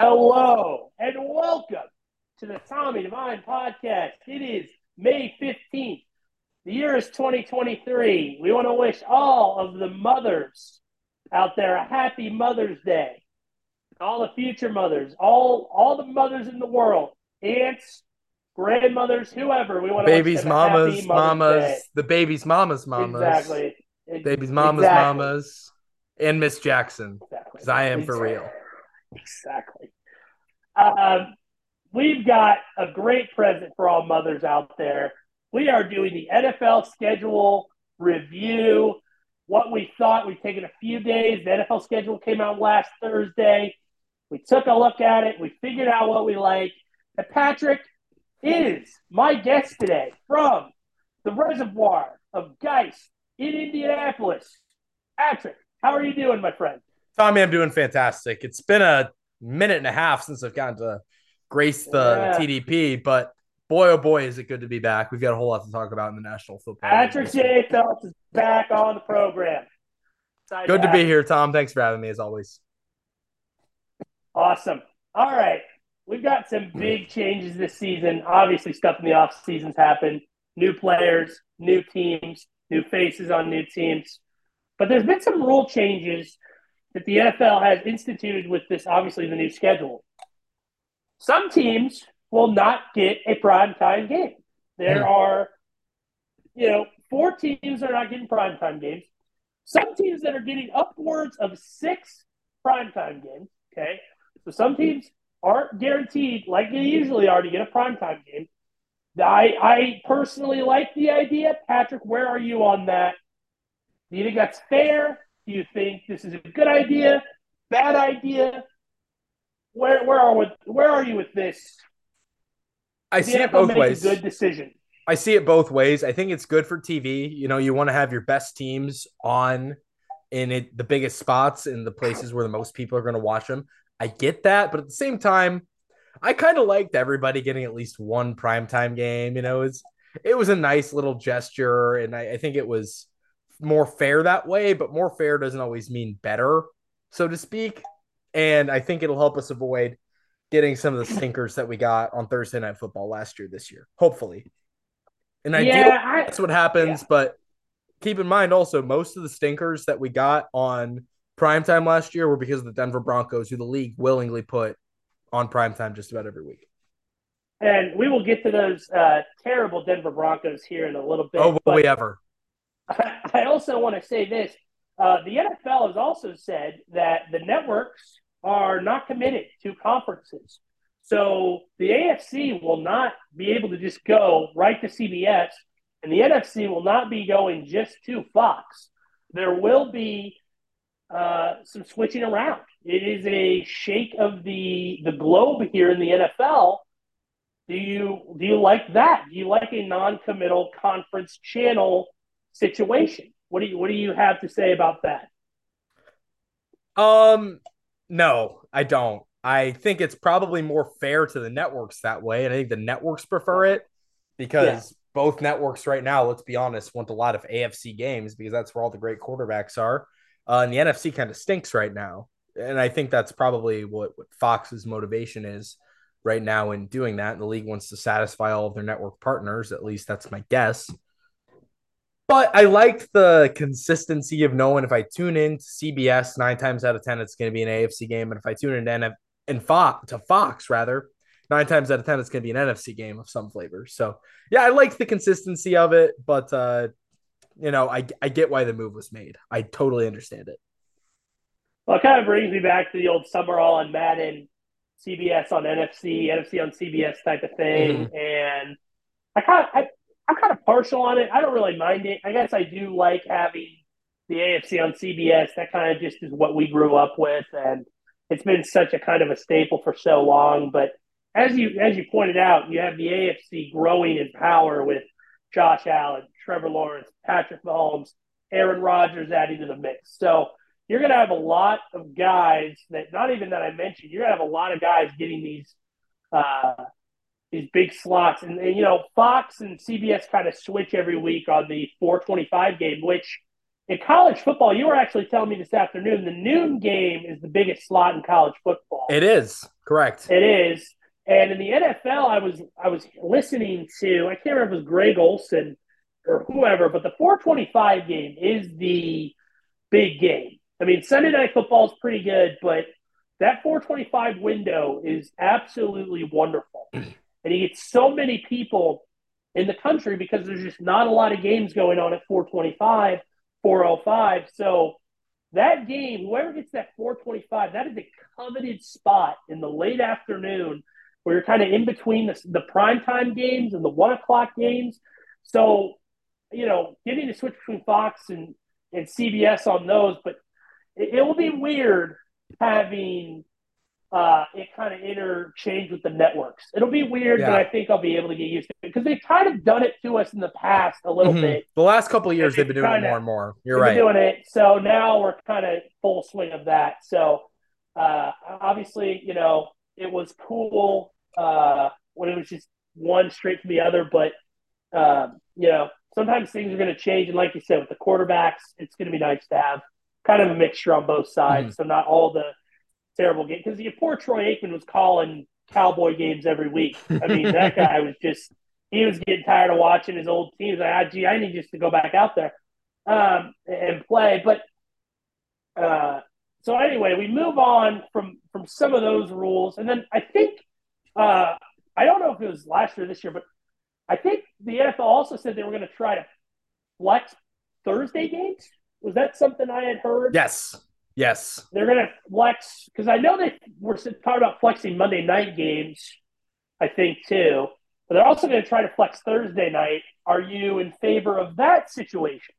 Hello and welcome to the Tommy Divine podcast. It is May 15th. The year is 2023. We want to wish all of the mothers out there a happy Mother's Day. All the future mothers, all all the mothers in the world, aunts, grandmothers, whoever. We want to babies, mamas, mamas, Day. the babies, mamas, mamas. Exactly. Babies, mamas, exactly. mamas, and Miss Jackson. Because exactly. I am for real. Exactly. Um, we've got a great present for all mothers out there. We are doing the NFL schedule review. What we thought, we've taken a few days. The NFL schedule came out last Thursday. We took a look at it. We figured out what we like. And Patrick is my guest today from the reservoir of Geist in Indianapolis. Patrick, how are you doing, my friend? Tommy, I'm doing fantastic. It's been a minute and a half since I've gotten to grace the yeah. TDP, but boy, oh boy, is it good to be back. We've got a whole lot to talk about in the National Football Patrick J. Felts is back on the program. Good to be here, Tom. Thanks for having me, as always. Awesome. All right. We've got some big changes this season. Obviously, stuff in the off seasons happened. New players, new teams, new faces on new teams. But there's been some rule changes that the NFL has instituted with this, obviously, the new schedule. Some teams will not get a prime time game. There mm. are, you know, four teams that are not getting prime time games. Some teams that are getting upwards of six prime time games. Okay. So some teams aren't guaranteed, like they usually are, to get a prime time game. I, I personally like the idea. Patrick, where are you on that? Do you think that's fair? Do you think this is a good idea? Bad idea? Where where are with where are you with this? I see it both ways. good decision. I see it both ways. I think it's good for TV. You know, you want to have your best teams on in it, the biggest spots in the places where the most people are going to watch them. I get that, but at the same time, I kind of liked everybody getting at least one primetime game. You know, it's it was a nice little gesture, and I, I think it was more fair that way, but more fair doesn't always mean better, so to speak. And I think it'll help us avoid getting some of the stinkers that we got on Thursday night football last year this year, hopefully. And I yeah, do that's what happens, yeah. but keep in mind also most of the stinkers that we got on primetime last year were because of the Denver Broncos, who the league willingly put on primetime just about every week. And we will get to those uh, terrible Denver Broncos here in a little bit. Oh, will we ever? I also want to say this. Uh, the NFL has also said that the networks are not committed to conferences. So the AFC will not be able to just go right to CBS, and the NFC will not be going just to Fox. There will be uh, some switching around. It is a shake of the the globe here in the NFL. Do you do you like that? Do you like a non-committal conference channel situation. What do you what do you have to say about that? Um no, I don't. I think it's probably more fair to the networks that way. And I think the networks prefer it because yeah. both networks right now, let's be honest, want a lot of AFC games because that's where all the great quarterbacks are. Uh, and the NFC kind of stinks right now. And I think that's probably what, what Fox's motivation is right now in doing that. And the league wants to satisfy all of their network partners. At least that's my guess. But I liked the consistency of knowing if I tune in to CBS nine times out of ten, it's going to be an AFC game, and if I tune in to, and Fox to Fox rather, nine times out of ten, it's going to be an NFC game of some flavor. So yeah, I like the consistency of it, but uh, you know, I I get why the move was made. I totally understand it. Well, it kind of brings me back to the old Summerall on Madden, CBS on NFC, NFC on CBS type of thing, mm-hmm. and I kind of I, I'm kind of partial on it. I don't really mind it. I guess I do like having the AFC on CBS. That kind of just is what we grew up with, and it's been such a kind of a staple for so long. But as you as you pointed out, you have the AFC growing in power with Josh Allen, Trevor Lawrence, Patrick Mahomes, Aaron Rodgers adding to the mix. So you're going to have a lot of guys that not even that I mentioned. You're going to have a lot of guys getting these uh, these big slots. And, and, you know, Fox and CBS kind of switch every week on the 425 game, which in college football, you were actually telling me this afternoon, the noon game is the biggest slot in college football. It is. Correct. It is. And in the NFL, I was I was listening to I can't remember if it was Greg Olsen or whoever, but the 425 game is the big game. I mean, Sunday night football is pretty good, but that 425 window is absolutely wonderful. and you get so many people in the country because there's just not a lot of games going on at 425, 405. So that game, whoever gets that 425, that is a coveted spot in the late afternoon where you're kind of in between the, the primetime games and the one o'clock games. So, you know, getting to switch between Fox and, and CBS on those, but it, it will be weird having uh, it kind of interchange with the networks. It'll be weird, yeah. but I think I'll be able to get used to it because they've kind of done it to us in the past a little mm-hmm. bit. The last couple of years, they've been doing kinda, it more and more. You're right. doing it. So now we're kind of full swing of that. So uh, obviously, you know, it was cool uh, when it was just one straight from the other, but um, you know, sometimes things are going to change. And like you said, with the quarterbacks, it's going to be nice to have kind of a mixture on both sides. Mm. So not all the terrible game Because your poor Troy Aikman was calling Cowboy games every week. I mean, that guy was just he was getting tired of watching his old teams. Like, ah, gee, I need just to go back out there um, and play. But uh, so anyway, we move on from from some of those rules, and then I think uh, I don't know if it was last year this year, but I think the NFL also said they were going to try to flex Thursday games. Was that something I had heard? Yes. Yes. They're going to flex because I know they were talking about flexing Monday night games, I think, too. But they're also going to try to flex Thursday night. Are you in favor of that situation?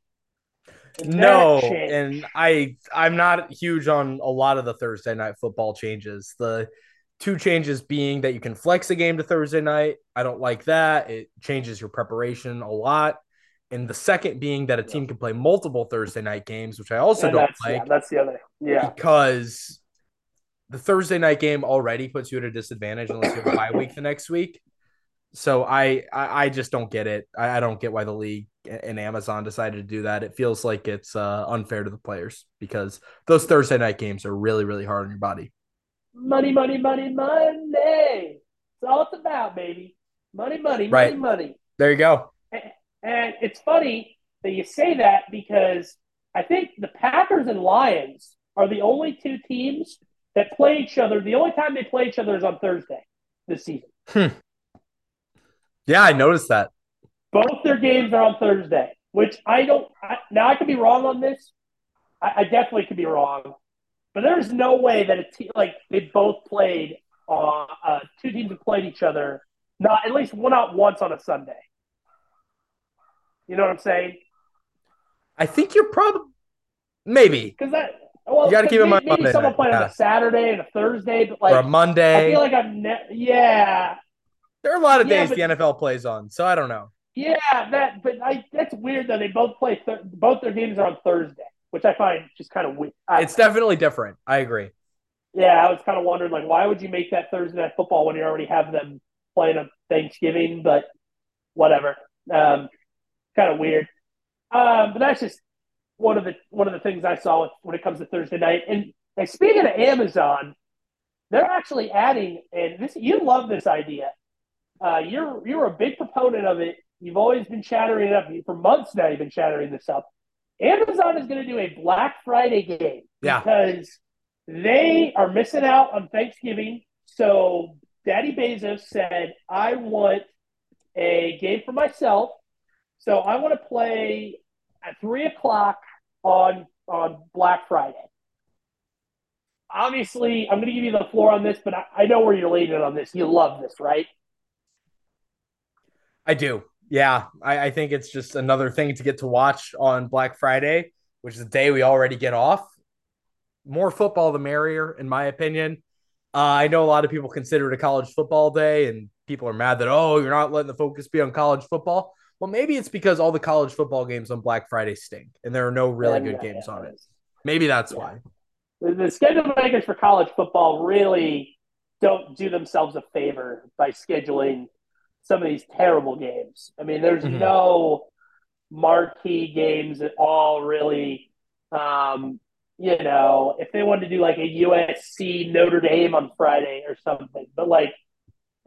no, and I I'm not huge on a lot of the Thursday night football changes. The two changes being that you can flex a game to Thursday night. I don't like that. It changes your preparation a lot and the second being that a team can play multiple Thursday night games, which I also and don't like. Yeah, that's the other. Yeah, because the Thursday night game already puts you at a disadvantage unless you have a bye week the next week. So I, I, I just don't get it. I, I, don't get why the league and Amazon decided to do that. It feels like it's uh, unfair to the players because those Thursday night games are really really hard on your body. Money, money, money, money. It's all it's about, baby. Money, money, right. money, money. There you go. And it's funny that you say that because I think the Packers and Lions are the only two teams that play each other. The only time they play each other is on Thursday this season. Hmm. Yeah, I noticed that. Both their games are on Thursday, which I don't. I, now I could be wrong on this. I, I, definitely could be wrong, but there's no way that a team like they both played. Uh, uh, two teams have played each other. Not at least one out once on a Sunday. You know what I'm saying? I think you're probably maybe because that. Well, you got to keep in mind. Maybe Monday someone playing yeah. on a Saturday and a Thursday, but like or a Monday. I feel like I'm. Ne- yeah. There are a lot of yeah, days but, the NFL plays on, so I don't know. Yeah, that. But I, that's weird that they both play. Th- both their games are on Thursday, which I find just kind of weird. It's definitely different. I agree. Yeah, I was kind of wondering, like, why would you make that Thursday night football when you already have them playing on Thanksgiving? But whatever. Um, kind of weird. Um, but that's just one of the one of the things I saw when it comes to Thursday night. And, and speaking of Amazon, they're actually adding, and this you love this idea. Uh, you're you're a big proponent of it. You've always been chattering it up for months now. You've been chattering this up. Amazon is going to do a Black Friday game yeah. because they are missing out on Thanksgiving. So Daddy Bezos said, "I want a game for myself so I want to play at three o'clock on on Black Friday. Obviously, I'm going to give you the floor on this, but I, I know where you're leaning on this. You love this, right? I do. Yeah, I, I, think it's just another thing to get to watch on Black Friday, which is the day we already get off. More football, the merrier, in my opinion. Uh, I know a lot of people consider it a college football day, and people are mad that, oh, you're not letting the focus be on college football. Well, maybe it's because all the college football games on Black Friday stink, and there are no really yeah, good yeah, games yeah, on it. Maybe that's why. The, the schedule makers for college football really don't do themselves a favor by scheduling some of these terrible games. I mean, there's mm-hmm. no marquee games at all, really. Um, you know, if they wanted to do like a USC Notre Dame on Friday or something. But like,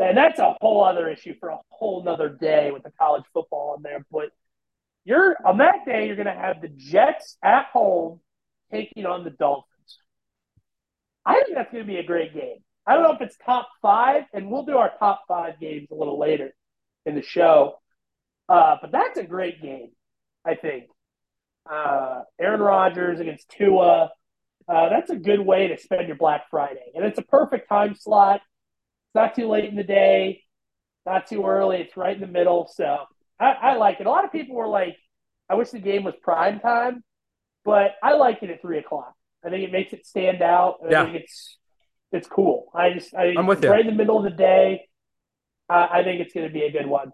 and that's a whole other issue for a whole nother day with the college football in there. But you're on that day, you're going to have the Jets at home taking on the Dolphins. I think that's going to be a great game. I don't know if it's top five, and we'll do our top five games a little later in the show. Uh, but that's a great game, I think. Uh, Aaron Rodgers against Tua. Uh, that's a good way to spend your Black Friday. And it's a perfect time slot. It's not too late in the day, not too early. It's right in the middle. So I, I like it. A lot of people were like, I wish the game was prime time, but I like it at three o'clock. I think it makes it stand out. I yeah. think it's it's cool. I just I, I'm with you. Right in the middle of the day. I, I think it's going to be a good one.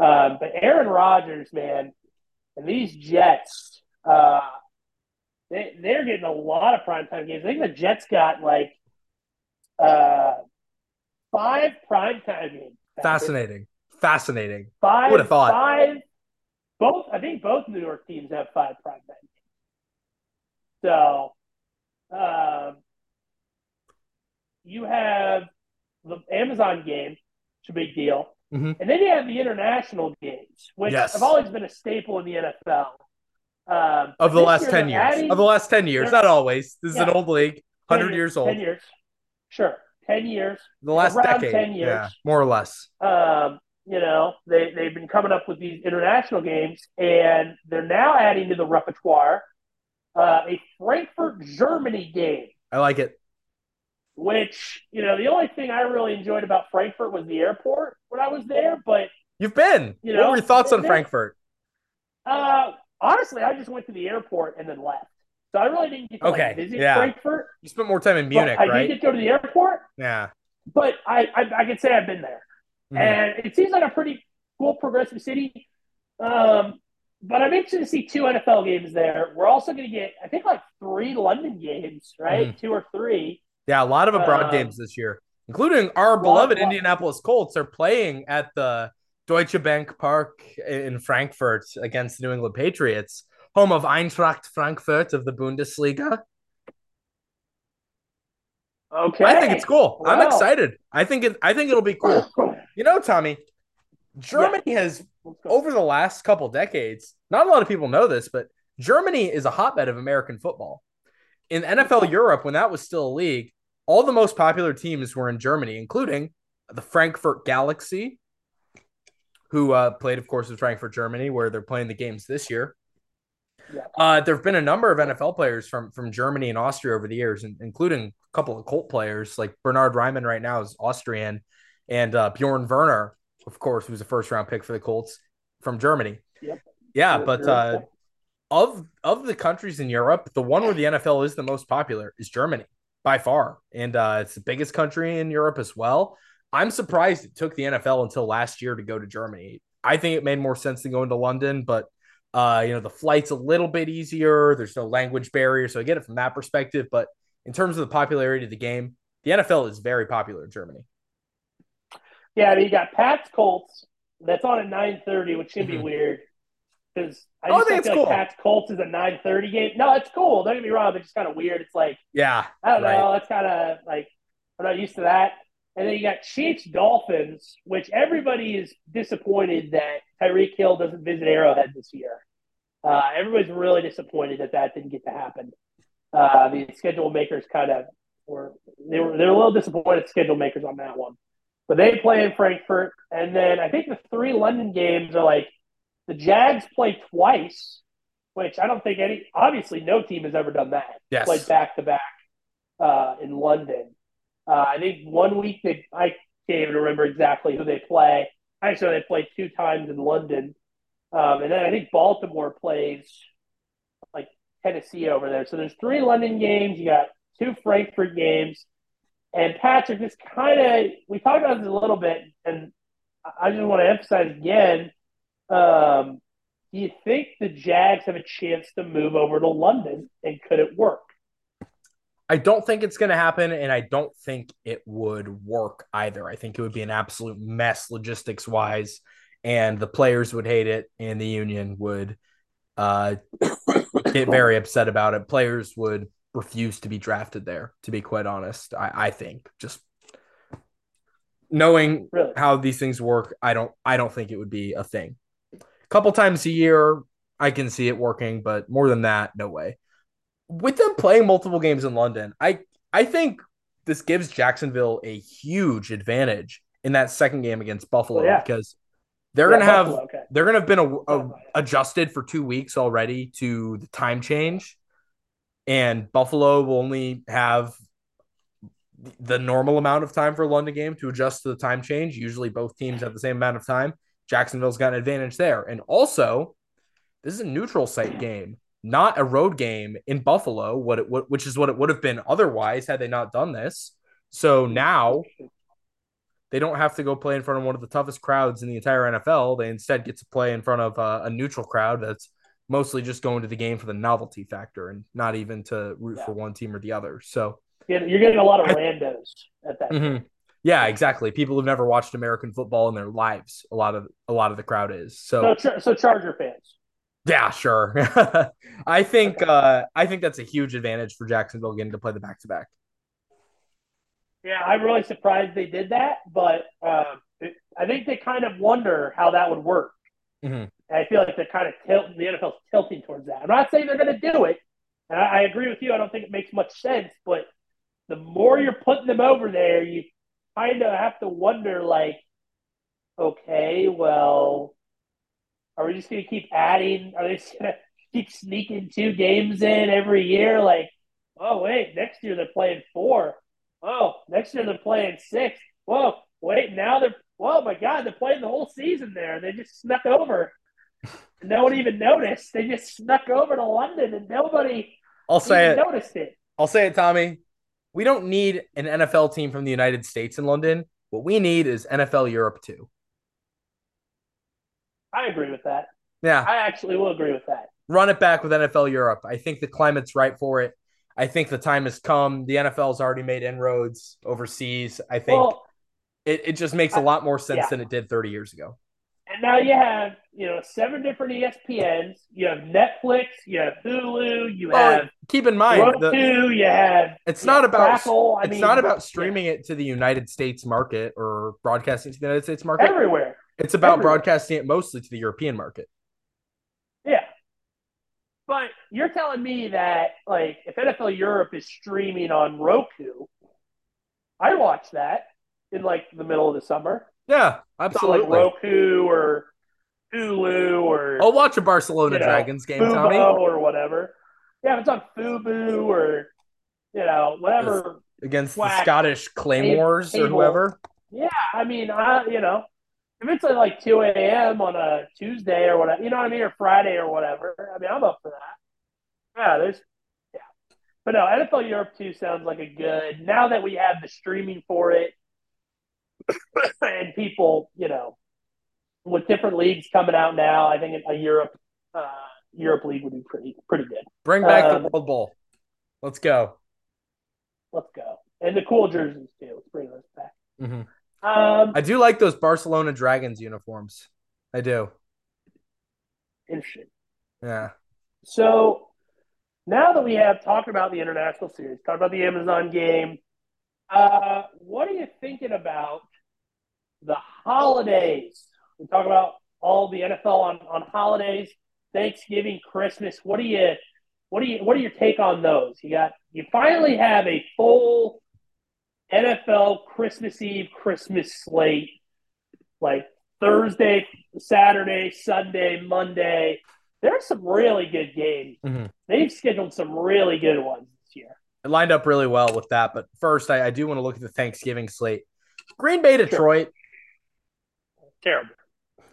Um, but Aaron Rodgers, man, and these Jets, uh, they they're getting a lot of primetime games. I think the Jets got like uh, five primetime games. Fascinating, fascinating. Five. Would have thought five. Both, I think both New York teams have five primetime games. So, um, you have the Amazon game, it's a big deal. Mm-hmm. And then you have the international games, which Yes. have always been a staple in the NFL. Um, of the last year 10 they're years. Of the last 10 years, not always. This is an old league, 100 10 years old. Ten years. Sure. 10 years. The last around decade. 10 years. Yeah, more or less. Um, you know, they, they've been coming up with these international games, and they're now adding to the repertoire uh, a Frankfurt, Germany game. I like it. which you know the only thing I really enjoyed about Frankfurt was the airport when I was there. But You've been. You what know, were your thoughts on Frankfurt? uh, honestly, I just went to the airport and then left, so I really didn't get to Okay, like, visit yeah. Frankfurt. You spent more time in Munich, I right? did get to go to the airport, Yeah. but I I, I can say I've been there, Mhm. and it seems like a pretty cool progressive city. Um, but I'm interested to see two NFL games there. We're also going to get, I think, like three London games, right? Two or three. Yeah, a lot of abroad Um, games this year, including our beloved Indianapolis Colts are playing at the Deutsche Bank Park in Frankfurt against the New England Patriots, home of Eintracht Frankfurt of the Bundesliga. Okay, I think it's cool. I'm excited. I think it I think it'll be cool. You know, Tommy, Germany has over the last couple decades, not a lot of people know this, but Germany is a hotbed of American football. In NFL Europe, when that was still a league, all the most popular teams were in Germany, including the Frankfurt Galaxy, who uh, played, of course, in Frankfurt, Germany, where they're playing the games this year. Yeah. Uh, there have been a number of NFL players from from Germany and Austria over the years, in- including a couple of Colt players like Bernhard Raimann. Right now is Austrian, and uh, Bjorn Werner, of course, who's a first round pick for the Colts from Germany. Yep. Yeah, but uh, of of the countries in Europe, the one where the NFL is the most popular is Germany by far, and uh, it's the biggest country in Europe as well. I'm surprised it took the NFL until last year to go to Germany. I think it made more sense than going to London, but uh, you know the flight's a little bit easier. There's no language barrier, so I get it from that perspective. But in terms of the popularity of the game, the NFL is very popular in Germany. Yeah, I mean, you got Pat's Colts. That's on at nine thirty, which should be Mhm. weird because I Oh, I think don't it's feel cool. like Pat's Colts is a nine thirty game. No, it's cool. Don't get me wrong, but it's kind of weird. It's like Yeah, I don't Right. know. It's kind of like I'm not used to that. And then you got Chiefs Dolphins, which everybody is disappointed that Tyreek Hill doesn't visit Arrowhead this year. Uh, everybody's really disappointed that that didn't get to happen. Uh, the schedule makers kind of were they were they're a little disappointed schedule makers on that one. But they play in Frankfurt, and then I think the three London games are like the Jags play twice, which I don't think any obviously no team has ever done that. Yes. Played back to back uh, in London. Uh, I think one week they I can't even remember exactly who they play. I just know they play two times in London, um, and then I think Baltimore plays like Tennessee over there. So there's three London games. You got two Frankfurt games, and Patrick. This kind of we talked about this a little bit, and I just want to emphasize again. Um, do you think the Jags have a chance to move over to London, and could it work? I don't think it's going to happen, and I don't think it would work either. I think it would be an absolute mess logistics wise, and the players would hate it, and the union would uh, get very upset about it. Players would refuse to be drafted there. To be quite honest, I, I think just knowing really? how these things work, I don't I don't think it would be a thing. A couple times a year, I can see it working, but more than that, no way. With them playing multiple games in London, I I think this gives Jacksonville a huge advantage in that second game against Buffalo yeah. because they're yeah, gonna have okay. they're gonna have been a, a, adjusted for two weeks already to the time change, and Buffalo will only have the normal amount of time for a London game to adjust to the time change. Usually, both teams have the same amount of time. Jacksonville's got an advantage there, and also this is a neutral site game, not a road game in Buffalo. What it what, which is what it would have been otherwise had they not done this. So now they don't have to go play in front of one of the toughest crowds in the entire NFL. They instead get to play in front of a, a neutral crowd that's mostly just going to the game for the novelty factor and not even to root yeah. for one team or the other. So you're getting a lot of randos at that. Mm-hmm. Yeah, exactly. People who've never watched American football in their lives. A lot of a lot of the crowd is so. So, so Charger fans. Yeah, sure. I think uh, I think that's a huge advantage for Jacksonville getting to play the back to back. Yeah, I'm really surprised they did that, but um, it, I think they kind of wonder how that would work. Mm-hmm. I feel like they're kind of tilting the NFL's tilting towards that. I'm not saying they're going to do it, and I, I agree with you. I don't think it makes much sense, but the more you're putting them over there, you kind of have to wonder, like, okay, well, are we just going to keep adding? Are they just going to keep sneaking two games in every year? Like, oh wait, next year they're playing four. Oh, next year they're playing six. Whoa, wait, now they're oh my god, they're playing the whole season there. They just snuck over. no one even noticed. They just snuck over to London and nobody I'll say it. noticed it. I'll say it, Tommy. We don't need an NFL team from the United States in London. What we need is NFL Europe too. I agree with that. Yeah. I actually will agree with that. Run it back with NFL Europe. I think the climate's right for it. I think the time has come. The NFL's already made inroads overseas. I think well, it, it just makes a lot more sense yeah. than it did 30 years ago. And now you have, you know, seven different ESPNs. You have Netflix, you have Hulu, you have keep in mind Roku, the, you have it's not about Crackle. it's mean, not about streaming yeah. it to the United States market or broadcasting to the United States market. Everywhere. It's about Everywhere. broadcasting it mostly to the European market. Yeah. But you're telling me that like if NFL Europe is streaming on Roku, I watch that in like the middle of the summer. Yeah, absolutely. So like Roku or Hulu or I'll watch a Barcelona you know, Dragons game, Fubo Tommy, or whatever. Yeah, if it's on Fubo or you know whatever against the Scottish Claymores or whoever. Yeah, I mean, I you know if it's at like two a.m. on a Tuesday or whatever, you know what I mean, or Friday or whatever. I mean, I'm up for that. Yeah, there's yeah, but no, NFL Europe two sounds like a good. Now that we have the streaming for it and people, you know, with different leagues coming out now, I think a Europe uh, Europe league would be pretty pretty good. Bring back um, the World Bowl. Let's go. Let's go. And the cool jerseys too. Let's bring those back. Mm-hmm. Um, I do like those Barcelona Dragons uniforms. I do. Interesting. Yeah. So now that we have talked about the international series, talked about the Amazon game, uh, what are you thinking about the holidays. We talk about all the NFL on, on holidays, Thanksgiving, Christmas. What do you what do you what are your take on those? You got you finally have a full NFL Christmas Eve Christmas slate, like Thursday, Saturday, Sunday, Monday. There's some really good games. Mm-hmm. They've scheduled some really good ones this year. It lined up really well with that. But first, I, I do want to look at the Thanksgiving slate. Green Bay, Detroit terrible.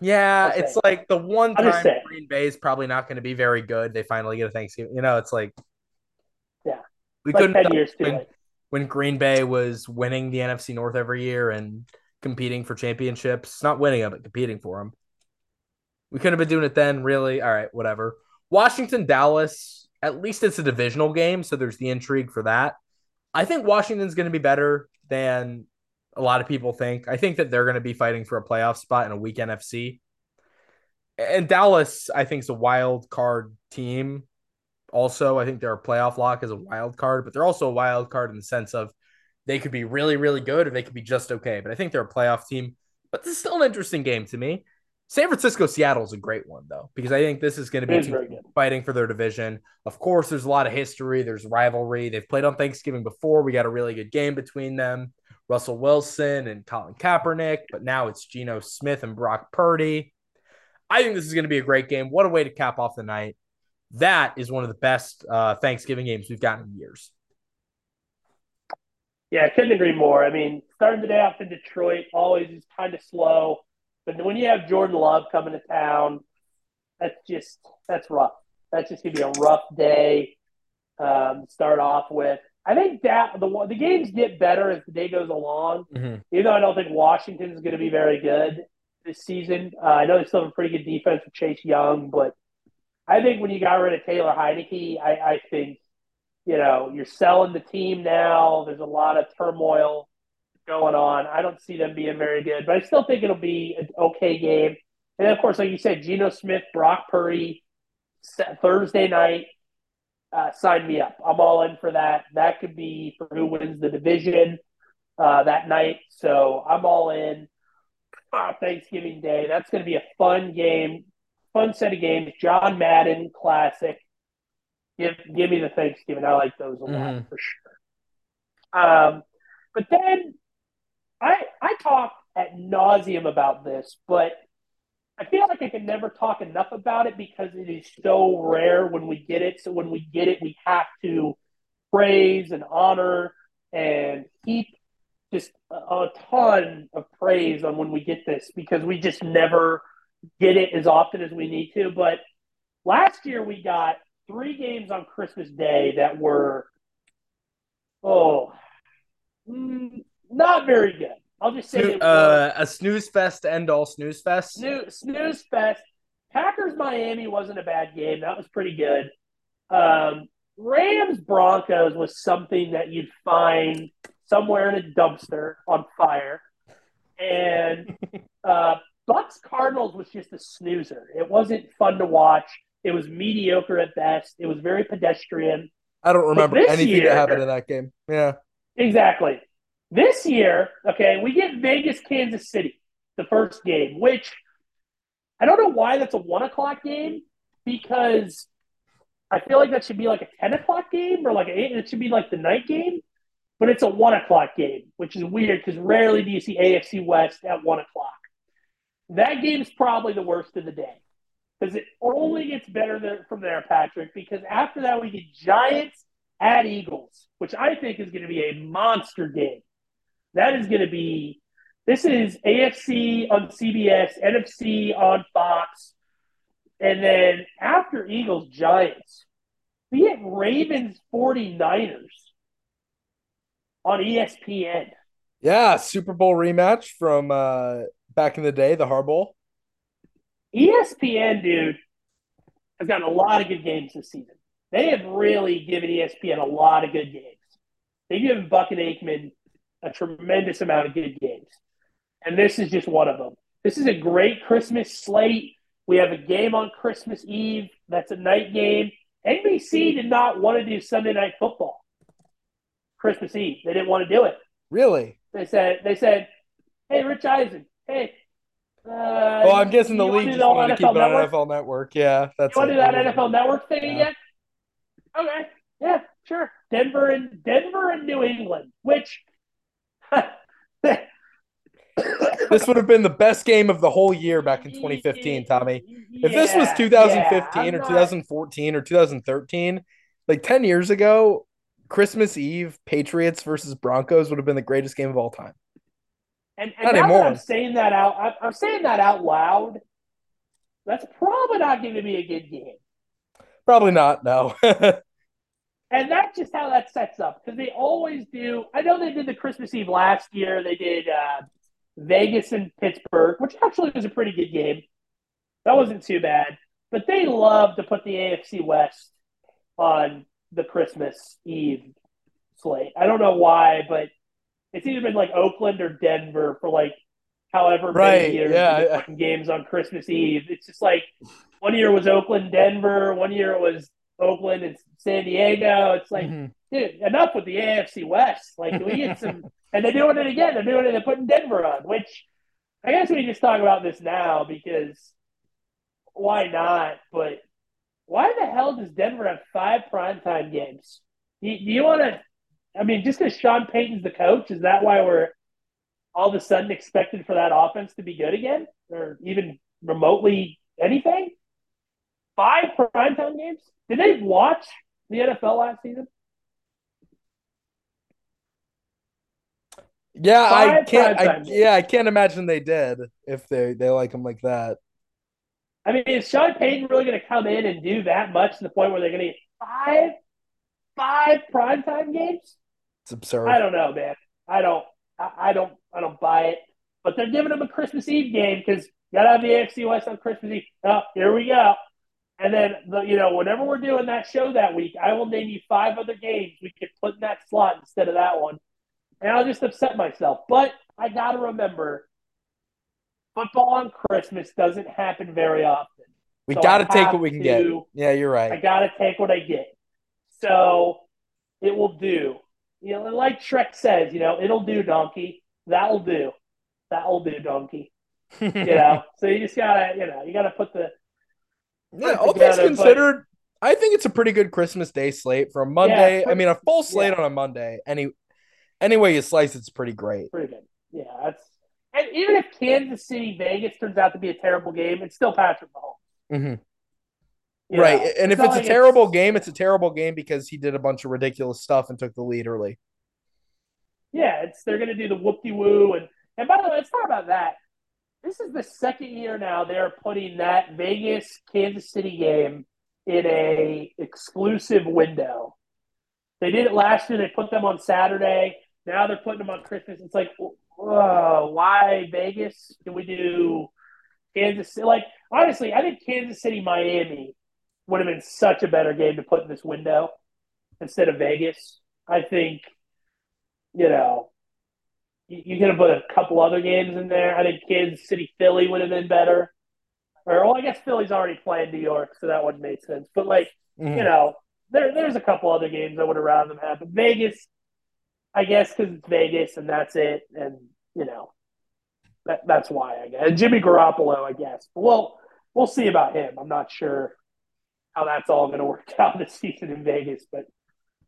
Yeah, it's like the one time Green Bay is probably not going to be very good. They finally get a Thanksgiving. You know, it's like yeah, we like couldn't years when, when Green Bay was winning the NFC North every year and competing for championships. Not winning them, but competing for them. We couldn't have been doing it then, really. All right, whatever. Washington, Dallas. At least it's a divisional game, so there's the intrigue for that. I think Washington's going to be better than a lot of people think. I think that they're going to be fighting for a playoff spot in a weak NFC. And Dallas, I think, is a wild card team. Also, I think they're a playoff lock as a wild card, but they're also a wild card in the sense of they could be really, really good or they could be just okay. But I think they're a playoff team. But this is still an interesting game to me. San Francisco Seattle is a great one though because I think this is going to be fighting for their division. Of course, there's a lot of history. There's rivalry. They've played on Thanksgiving before. We got a really good game between them. Russell Wilson and Colin Kaepernick, but now it's Geno Smith and Brock Purdy. I think this is going to be a great game. What a way to cap off the night. That is one of the best uh, Thanksgiving games we've gotten in years. Yeah, I couldn't agree more. I mean, starting the day off in Detroit always is kind of slow, but when you have Jordan Love coming to town, that's just that's rough. That's just gonna be a rough day. Um, start off with. I think that the the games get better as the day goes along. Mm-hmm. Even though I don't think Washington is going to be very good this season, uh, I know they still have a pretty good defense with Chase Young, but I think when you got rid of Taylor Heinicke, I, I think you know you're selling the team now. There's a lot of turmoil going on. I don't see them being very good, but I still think it'll be an okay game. And of course, like you said, Geno Smith, Brock Purdy, Thursday night uh, sign me up. I'm all in for that. That could be for who wins the division uh, that night. So I'm all in. Uh, Thanksgiving Day. That's going to be a fun game, fun set of games. John Madden classic. Give give me the Thanksgiving. I like those a lot mm-hmm. for sure. Um, but then I I talk at nauseum about this, but I feel like I can never talk enough about it because it is so rare when we get it. So when we get it, we have to praise and honor and heap just a ton of praise on when we get this because we just never get it as often as we need to. But last year we got three games on Christmas Day that were, oh, mm, not very good. I'll just say uh, a snooze fest to end all snooze fest. Snooze, snooze fest. Packers Miami wasn't a bad game. That was pretty good. Um, Rams Broncos was something that you'd find somewhere in a dumpster on fire, and uh, Bucs Cardinals was just a snoozer. It wasn't fun to watch. It was mediocre at best. It was very pedestrian. I don't remember anything year, that happened in that game. Yeah, exactly. This year, okay, we get Vegas, Kansas City, the first game, which I don't know why that's a one o'clock game because I feel like that should be like a 10 o'clock game or like a, it should be like the night game, but it's a one o'clock game, which is weird because rarely do you see AFC West at one o'clock. That game's probably the worst of the day because it only gets better there, from there, Patrick, because after that we get Giants at Eagles, which I think is going to be a monster game. That is going to be. This is AFC on CBS, NFC on Fox, and then after Eagles Giants, we get Ravens 49ers on ESPN. Yeah, Super Bowl rematch from uh, back in the day, the Harbaugh. ESPN, dude, has gotten a lot of good games this season. They have really given ESPN a lot of good games. They've given Buck and Aikman a tremendous amount of good games. And this is just one of them. This is a great Christmas slate. We have a game on Christmas Eve that's a night game. NBC did not want to do Sunday night football Christmas Eve. They didn't want to do it. Really? They said they said, "Hey, Rich Eisen, hey." Uh, well, I'm guessing the league just wanted to keep it on NFL Network. Yeah, that's. You want to do that NFL Network thing yeah. again? Okay, yeah, sure. Denver and Denver and New England, which this would have been the best game of the whole year back in 2015, Tommy. If yeah, this was 2015 yeah, or 2014 or 2013, like 10 years ago, Christmas Eve, Patriots versus Broncos would have been the greatest game of all time. And, and anymore. I'm saying that out, I'm saying that out loud. That's probably not going to be a good game. Probably not. No. And that's just how that sets up because they always do. I know they did the Christmas Eve last year. They did uh, Vegas and Pittsburgh, which actually was a pretty good game. That wasn't too bad. But they love to put the AFC West on the Christmas Eve slate. I don't know why, but it's either been like Oakland or Denver for like however right, many years yeah. games on Christmas Eve. It's just like one year was Oakland, Denver, one year it was Oakland and San Diego. It's like, Mhm. dude, enough with the AFC West. Like, we get some? and they're doing it again. They're doing it. They're putting Denver on, which I guess we just talk about this now because why not? But why the hell does Denver have five primetime games? Do do you want to? I mean, just because Sean Payton's the coach, is that why we're all of a sudden expected for that offense to be good again, or even remotely anything? Five primetime games? Did they watch the NFL last season? Yeah, I can't. I, yeah, I can't imagine they did if they they like him like that. I mean, is Sean Payton really going to come in and do that much to the point where they're going to get five, five primetime games? It's absurd. I don't know, man. I don't. I, I don't. I don't buy it. But they're giving them a Christmas Eve game because you gotta have the AFC West on Christmas Eve. Oh, here we go. And then the, you know, whenever we're doing that show that week, I will name you five other games we could put in that slot instead of that one, and I'll just upset myself. But I gotta remember, football on Christmas doesn't happen very often. we so got to take what we can get. Yeah, you're right. I gotta take what I get. So it will do. You know, like Shrek says, you know, it'll do, donkey. That'll do. That'll do, donkey. You know. so you just gotta, you know, you gotta put the yeah, all things together, but- considered, I think it's a pretty good Christmas Day slate for a Monday. Yeah, I mean, a full slate yeah. on a Monday. Any any way you slice, it's pretty great. pretty good. Yeah, that's and even if Kansas City Vegas turns out to be a terrible game, it's still Patrick Mahomes. Mhm. Right, and if it's a terrible game, it's a terrible game because he did a bunch of ridiculous stuff and took the lead early. Yeah, it's they're gonna do the whoop de woo and and by the way, it's not about that. This is the second year now they're putting that Vegas Kansas City game in a exclusive window. They did it last year. They put them on Saturday. Now they're putting them on Christmas. It's like, whoa, why Vegas? Can we do Kansas City? Like, honestly, I think Kansas City Miami would have been such a better game to put in this window instead of Vegas. I think, you know, you, you could have put a couple other games in there. I think Kansas City Philly would have been better. Or, well, I guess Philly's already playing New York, so that wouldn't make sense. But, like, Mhm. you know, there there's a couple other games I would have rather them have. But Vegas, I guess, because it's Vegas and that's it, and you know, that that's why I guess. And Jimmy Garoppolo, I guess. Well, we'll see about him. I'm not sure how that's all going to work out this season in Vegas, but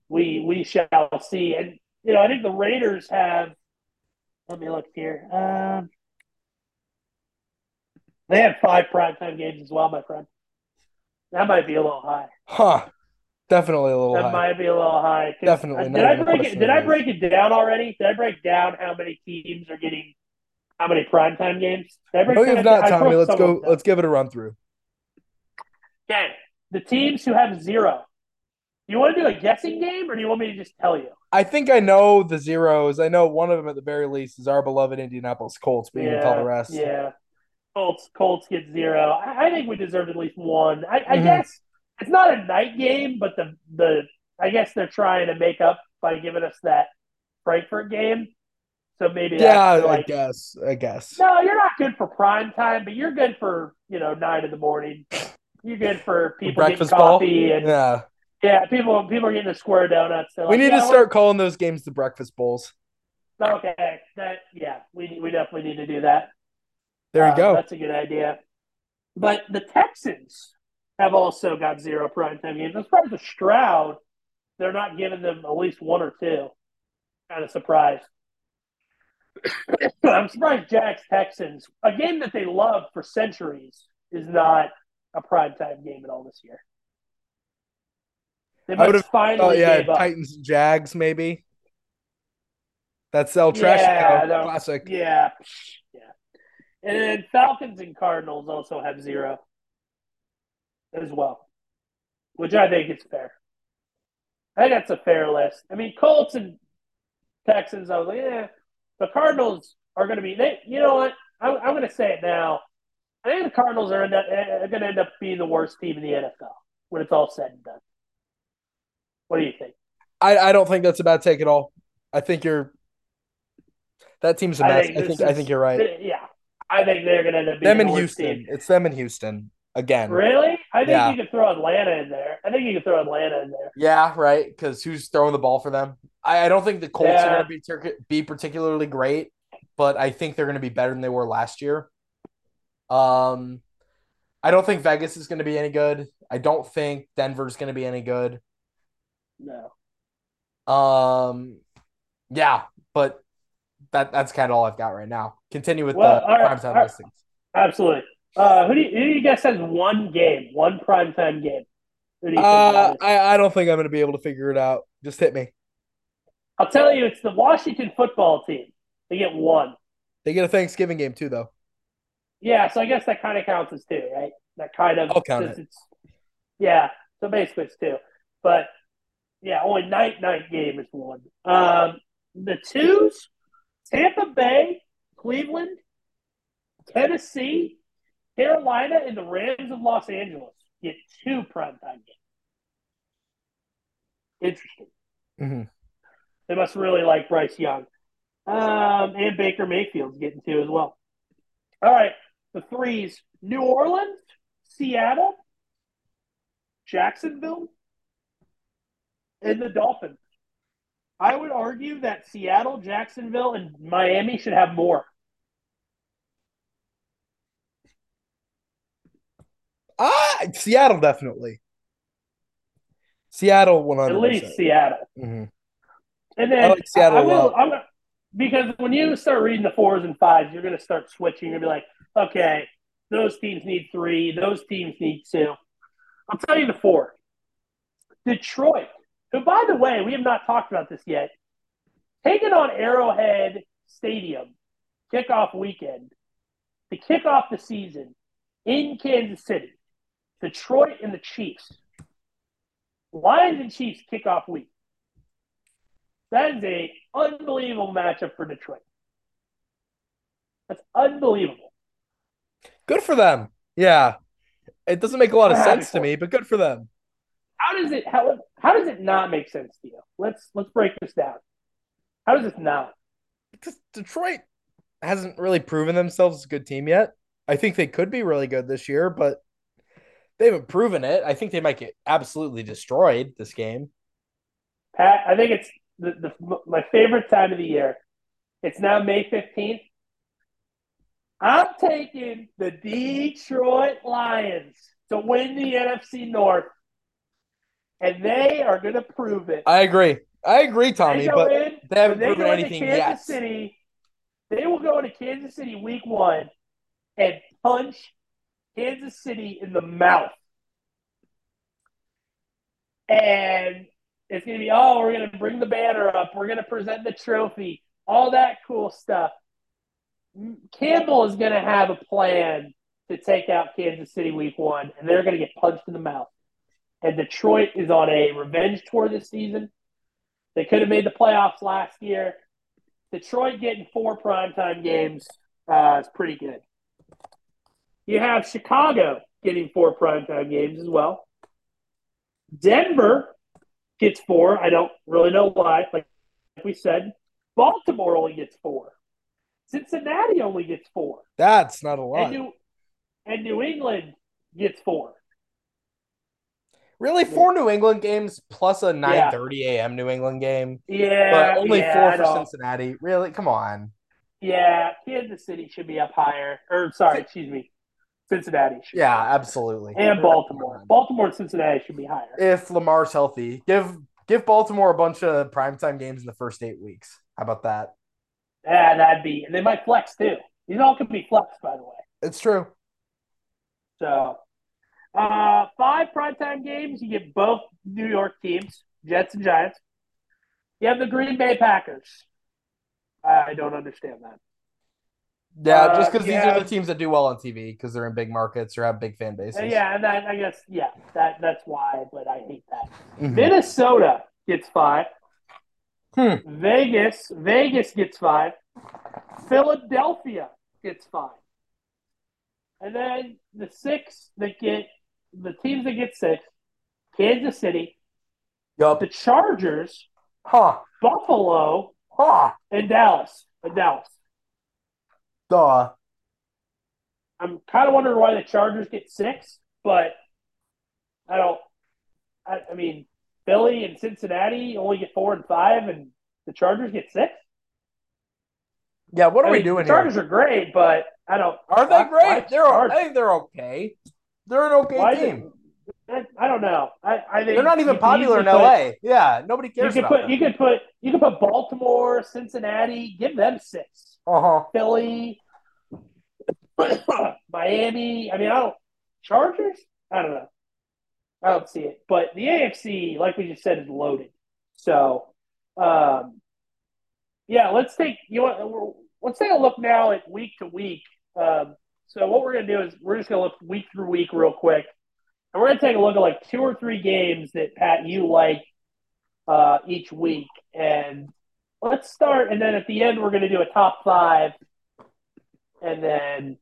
we we shall see. And you know, I think the Raiders have. Let me look here. Um, they have five primetime games as well, my friend. That might be a little high. Huh. Definitely a little high. That high. might be a little high. Definitely uh, not Did I break it? Did I break it down already? Did I break down how many teams are getting how many primetime games? Did I break No, that you've not, Tommy. Let's go. them Let's give it a run through. down. Okay, the teams who have zero. You want to do a guessing game, or do you want me to just tell you? I think I know the zeros. I know one of them at the very least is our beloved Indianapolis Colts, but you can tell the rest. Yeah, Colts. Colts get zero. I, I think we deserve at least one. I, I Mhm. guess it's not a night game, but the the I guess they're trying to make up by giving us that Frankfurt game. So maybe Yeah, that's I guess. I guess. No, you're not good for prime time, but you're good for you know nine in the morning. You're good for people Breakfast getting ball? coffee and yeah. Yeah. people people are getting the square donuts. They're We need "Yeah, to start calling those games the breakfast bowls. Okay, that yeah, we we definitely need to do that. There you Uh, go. That's a good idea. But the Texans have also got zero primetime games. As far as the Stroud, they're not giving them at least one or two. Kind of surprised. I'm surprised Jags Texans, a game that they love for centuries, is not a primetime game at all this year. They I would've- finally Oh yeah, up. Titans and Jags maybe. That's El Trash Yeah, no. classic. Yeah, yeah. And then Falcons and Cardinals also have zero as well, which I think is fair. I think that's a fair list. I mean, Colts and Texans. I was like, yeah, the Cardinals are going to be. They, you know what? I, I'm going to say it now. I think the Cardinals are, eh, are going to end up being the worst team in the NFL when it's all said and done. What do you think? I, I don't think that's a bad take at all. I think you're that team's a mess. think I think I think you're right. Yeah, I think they're going to end up being Them in the worst Houston. team. It's them in Houston again. Really? I think Yeah. you could throw Atlanta in there. I think you could throw Atlanta in there. Yeah, right. Because who's throwing the ball for them? I, I don't think the Colts Yeah. are going to be ter- be particularly great, but I think they're going to be better than they were last year. Um, I don't think Vegas is going to be any good. I don't think Denver's going to be any good. No. Um, yeah, but that that's kind of all I've got right now. Continue with Well, the right, primetime right. listings. Absolutely. Uh, who do you, who do you guess has one game, one primetime game? Who do you think Uh. I I don't think I'm going to be able to figure it out. Just hit me. I'll tell you, it's the Washington football team. They get one. They get a Thanksgiving game too, though. Yeah, so I guess that kind of counts as two, right? That kind of I'll count it. It's, yeah, so basically it's two. But yeah, only night night game is one. Um, the twos: Tampa Bay, Cleveland, Tennessee, Carolina, and the Rams of Los Angeles get two primetime games. Interesting. hmm They must really like Bryce Young. Um, and Baker Mayfield's getting two as well. All right. The threes New Orleans, Seattle, Jacksonville, and the Dolphins. I would argue that Seattle, Jacksonville, and Miami should have more. Ah, Seattle definitely. Seattle one At least. Seattle. Mhm. And then I like Seattle I will, because when you start reading the fours and fives, you're going to start switching. You're going to be like, okay, those teams need three, those teams need two. I'll tell you the four. Detroit, who, by the way, we have not talked about this yet, taking on Arrowhead Stadium kickoff weekend to kick off the season in Kansas City. Detroit and the Chiefs. Lions and Chiefs kickoff week. That is a unbelievable matchup for Detroit. That's unbelievable. Good for them. Yeah, it doesn't make a lot of sense to me, but good for them. How does it how how does it not make sense to you? Let's let's break this down. How does this not? Because Detroit hasn't really proven themselves a good team yet. I think they could be really good this year, but they haven't proven it. I think they might get absolutely destroyed this game. Pat, I think it's the, the my favorite time of the year. It's now May fifteenth. I'm taking the Detroit Lions to win the NFC North, and they are going to prove it. I agree. I agree, Tommy, they but in, they haven't they proven anything Kansas yet. City, they will go into Kansas City week one and punch Kansas City in the mouth. And it's going to be, oh, we're going to bring the banner up. We're going to present the trophy, all that cool stuff. Campbell is going to have a plan to take out Kansas City week one, and they're going to get punched in the mouth. And Detroit is on a revenge tour this season. They could have made the playoffs last year. Detroit getting four primetime games uh, is pretty good. You have Chicago getting four primetime games as well. Denver gets four. I don't really know why. Like we said, Baltimore only gets four. Cincinnati only gets four. That's not a And lot. New, and New England gets four. Really, four New England games plus a Yeah. 9:30 a.m. New England game, Yeah. but only yeah, four for. Cincinnati. Really, come on. Yeah, Kansas City should be up higher. Or sorry, excuse me, Cincinnati. Should Yeah, absolutely. and Baltimore. Baltimore and Cincinnati should be higher. If Lamar's healthy, give give Baltimore a bunch of primetime games in the first eight weeks. How about that? Yeah, that'd be. And they might flex too. These all could be flexed, by the way. It's true. So, uh, five primetime games. You get both New York teams, Jets and Giants. You have the Green Bay Packers. I don't understand that. Yeah, Uh, just because these are the teams that do well on TV because they're in big markets or have big fan bases. Uh, yeah, and that, I guess yeah, that that's why. But I hate that. Mhm. Minnesota gets five. Hmm. Vegas, Vegas gets five. Philadelphia gets five. And then the six that get the teams that get six, Kansas City, Yup. the Chargers, Huh. Buffalo, Huh. and Dallas. And Dallas. Duh. I'm kind of wondering why the Chargers get six, but I don't. I, I mean, Philly and Cincinnati only get four and five, and the Chargers get six. Yeah, what are I we mean, doing the Chargers here? are great, but I don't. Are they great? why they're Chargers? I think they're okay. They're an okay Why team. I, I don't know. I, I think They're not even popular in put- LA. Yeah, nobody cares. You could put them. you could put you could put Baltimore, Cincinnati, give them six. uh-huh. Philly, Miami. I mean, I don't Chargers. I don't know. I don't see it. But the AFC, like we just said, is loaded. So, um, yeah, let's take you want let's take a look now at week to week. Um, so what we're gonna do is we're just gonna look week through week real quick, and we're gonna take a look at like two or three games that Pat you like uh, each week, and let's start. And then at the end, we're gonna do a top five, and then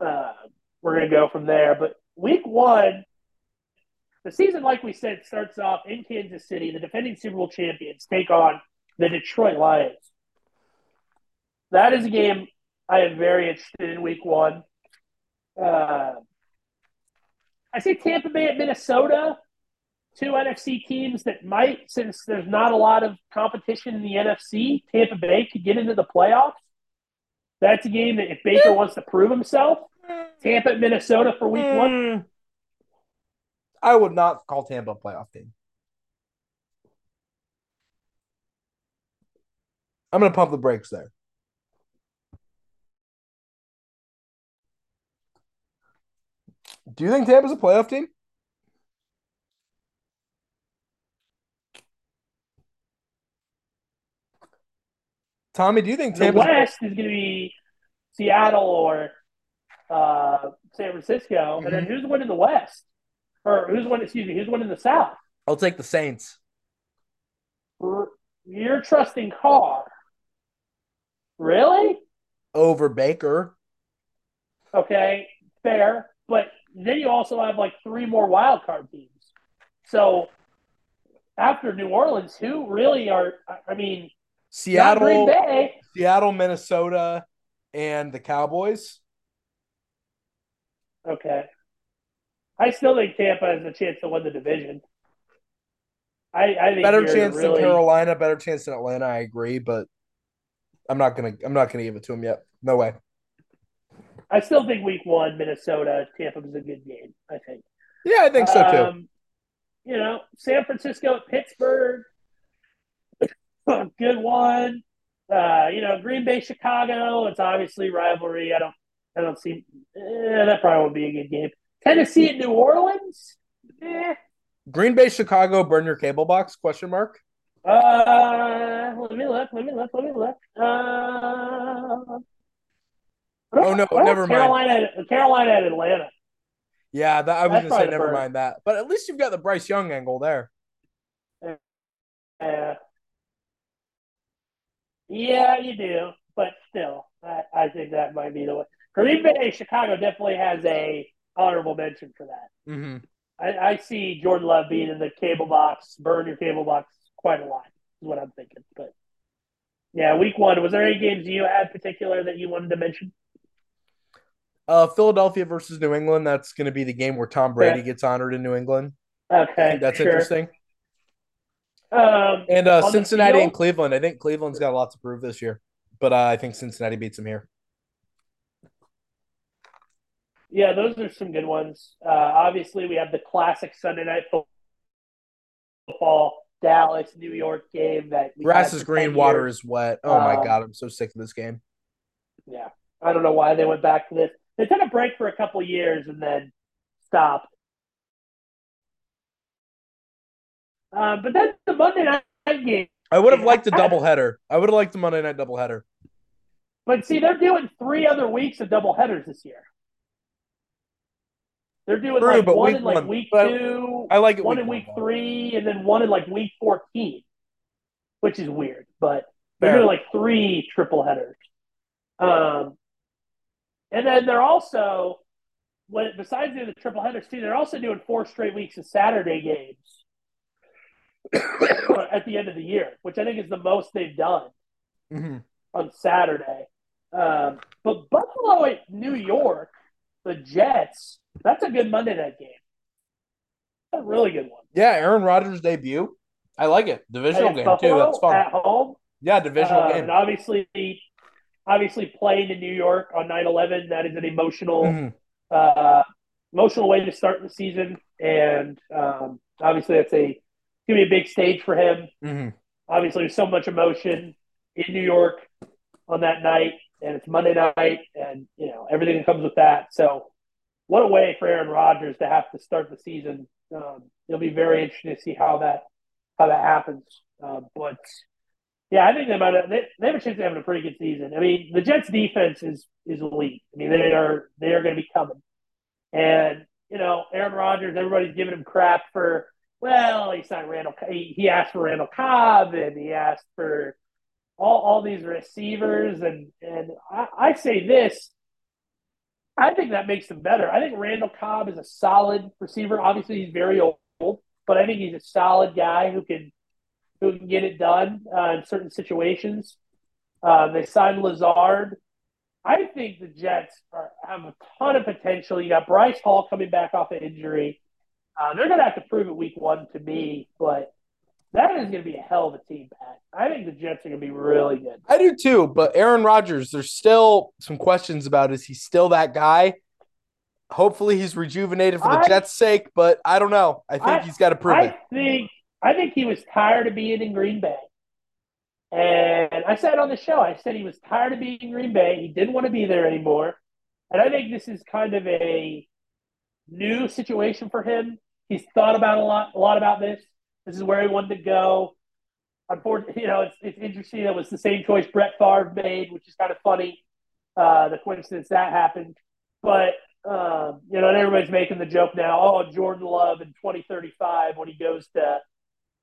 uh, we're gonna go from there. But week one, the season, like we said, starts off in Kansas City. The defending Super Bowl champions take on the Detroit Lions. That is a game I am very interested in week one. Uh, I say Tampa Bay at Minnesota, two NFC teams that might, since there's not a lot of competition in the NFC, Tampa Bay could get into the playoffs. That's a game that if Baker wants to prove himself, Tampa at Minnesota for week one. I would not call Tampa a playoff team. I'm going to pump the brakes there. Do you think Tampa's a playoff team? Tommy, do you think The Tampa's West is going to be Seattle or uh, San Francisco, and then who's winning the West? Or who's one? Excuse me, who's one in the South? I'll take the Saints. You're trusting Carr. Really? over Baker. Okay, fair. But then you also have like three more wild card teams. So after New Orleans, who really are? I- mean, Seattle, Green Bay. Seattle, Minnesota, and the Cowboys. Okay. I still think Tampa has a chance to win the division. I, I think Better chance really, than Carolina, better chance than Atlanta. I agree, but I'm not gonna. I'm not gonna give it to him yet. No way. I still think week one, Minnesota, Tampa was a good game. I think. Yeah, I think so too. Um, you know, San Francisco, Pittsburgh, good one. Uh, you know, Green Bay, Chicago. It's obviously rivalry. I don't, I don't see. Eh, that probably won't be a good game. Tennessee at New Orleans. Eh. Green Bay, Chicago, burn your cable box? Question mark. Uh, let me look. Let me look. Let me look. Uh, Oh, no, never mind. Carolina, Carolina at Atlanta. Yeah, that, I was That's gonna say never burn. mind that. But at least you've got the Bryce Young angle there. Uh, yeah, you do, but still, I, I think that might be the way. Green Bay, Chicago definitely has a honorable mention for that. Mm-hmm. I, I see Jordan Love being in the cable box, burn your cable box quite a lot, is what I'm thinking. But yeah, week one, was there any games you had particular that you wanted to mention? Uh, Philadelphia versus New England. That's going to be the game where Tom Brady Yeah. gets honored in New England. Okay, that's sure. interesting. Um, And uh, Cincinnati and Cleveland. I think Cleveland's got a lot to prove this year, but uh, I think Cincinnati beats them here. Yeah, those are some good ones. Uh, obviously, we have the classic Sunday night football Dallas New York game that Grass is green, 10 water is wet. Oh my Um, god, I'm so sick of this game. Yeah, I don't know why they went back to this. They took a break for a couple years and then stopped. Uh, but then the Monday night game. I would have liked a doubleheader. I would have liked the Monday night doubleheader. But see, they're doing three other weeks of double headers this year. They're doing True, like one week in like one- week but two, I like it. one week in week one. three, and then one in like week fourteen, which is weird. But they're Fair. doing like three triple headers. Um, and then they're also, when besides doing the triple headers too, they're also doing four straight weeks of Saturday games at the end of the year, which I think is the most they've done Mhm. on Saturday. Um, but Buffalo at New York, the Jets, that's a good Monday night game. a really good one. Yeah, Aaron Rodgers debut. I like it. Divisional game Buffalo too. That's fun. At home. Yeah, divisional Uh, game. And obviously, obviously playing in New York on 9-11, that is an emotional, Mhm. uh, emotional way to start the season. And um, obviously, that's a going to be a big stage for him. Mhm. Obviously, there's so much emotion in New York on that night, and it's Monday night, and you know everything that comes with that. So, what a way for Aaron Rodgers to have to start the season. Um, it'll be very interesting to see how that how that happens. Uh, but yeah, I think they might have, they, they have a chance of having a pretty good season. I mean, the Jets defense is is elite. I mean, they are they are going to be coming, and you know Aaron Rodgers. Everybody's giving him crap for well, he signed Randall. He, he asked for Randall Cobb, and he asked for all all these receivers, and and I, I say this. I think that makes them better. I think Randall Cobb is a solid receiver. Obviously, he's very old, but I think he's a solid guy who can who can get it done uh, in certain situations. Uh, they signed Lazard. I think the Jets are, have a ton of potential. You got Bryce Hall coming back off an injury. Uh, they're going to have to prove it week one to me, but that is going to be a hell of a team, Pat. I think the Jets are going to be really good. I do too, but Aaron Rodgers, there's still some questions about is he still that guy? Hopefully he's rejuvenated for the I- Jets' sake, but I don't know. I think I- he's got to prove I it. think I think he was tired of being in Green Bay. And I said on the show, I said he was tired of being in Green Bay. He didn't want to be there anymore. And I think this is kind of a new situation for him. He's thought about a lot, a lot about this. This is where he wanted to go. Unfortunately, you know, it's it's interesting. It was the same choice Brett Favre made, which is kind of funny. Uh, the coincidence that happened, but um, you know, and everybody's making the joke now. Oh, Jordan Love in 2035 when he goes to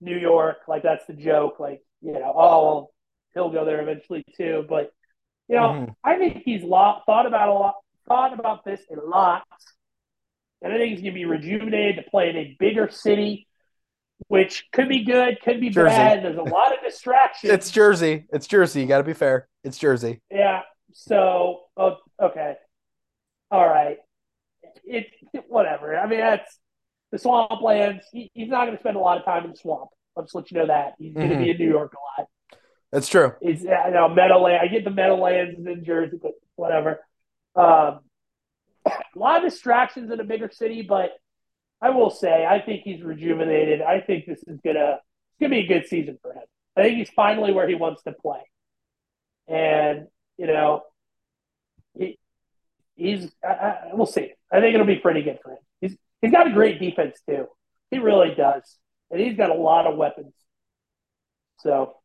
New York, like that's the joke. Like you know, oh, well, he'll go there eventually too. But you know, Mhm. I think he's lot, thought about a lot, thought about this a lot, and I think he's going to be rejuvenated to play in a bigger city, which could be good, could be Jersey. bad. There's a lot of distractions. It's Jersey. It's Jersey. You got to be fair. It's Jersey. Yeah. So, oh, okay. All right. It, whatever. I mean, that's the swamplands. He, he's not going to spend a lot of time in the swamp. I'll just let you know that he's going to be in New York a lot. That's true. He's, you know, Meadowland. I get the Meadowlands is in Jersey, but whatever. Um, a lot of distractions in a bigger city, but I will say I think he's rejuvenated. I think this is gonna it's gonna be a good season for him. I think he's finally where he wants to play, and you know, he he's. I, I, we'll see. I think it'll be pretty good for him. He's he's got a great defense too. He really does, and he's got a lot of weapons. So